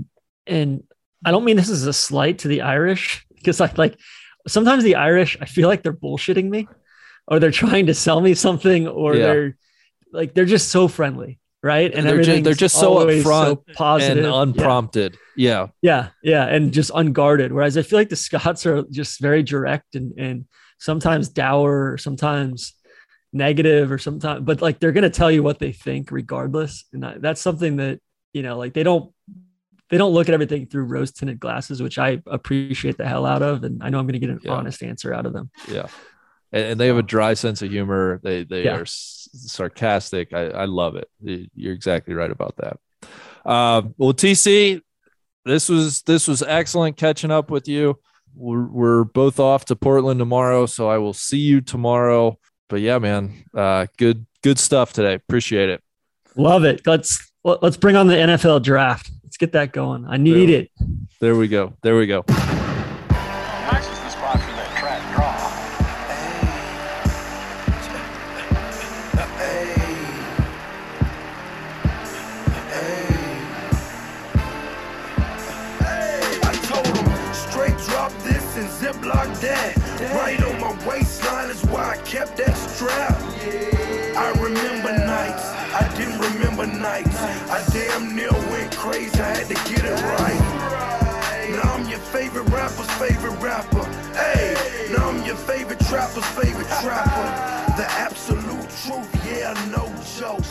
and I don't mean this as a slight to the Irish, because like like sometimes the Irish, I feel like they're bullshitting me, or they're trying to sell me something, or Yeah. they're like they're just so friendly, right? And They're ju- they're just so upfront positive, and unprompted. Yeah. Yeah, yeah, and just unguarded. Whereas I feel like the Scots are just very direct and and sometimes dour, sometimes negative, or sometimes, but like they're gonna tell you what they think regardless. And I, that's something that you know, like they don't they don't look at everything through rose tinted glasses, which I appreciate the hell out of, and I know I'm gonna get an Yeah. honest answer out of them. Yeah. And, and they have a dry sense of humor. They they Yeah. are s- sarcastic. I, I love it. You're exactly right about that. Um, well, TC, this was this was excellent catching up with you. We're, we're both off to Portland tomorrow, so I will see you tomorrow. But yeah, man, uh, good good stuff today. Appreciate it. Love it. Let's let- let's bring on the NFL draft. Let's get that going. I need Boom. it. There we go. There we go. Had to get it right. Now I'm your favorite rapper's favorite rapper. Hey, now I'm your favorite trapper's favorite trapper. The absolute truth, yeah, no joke.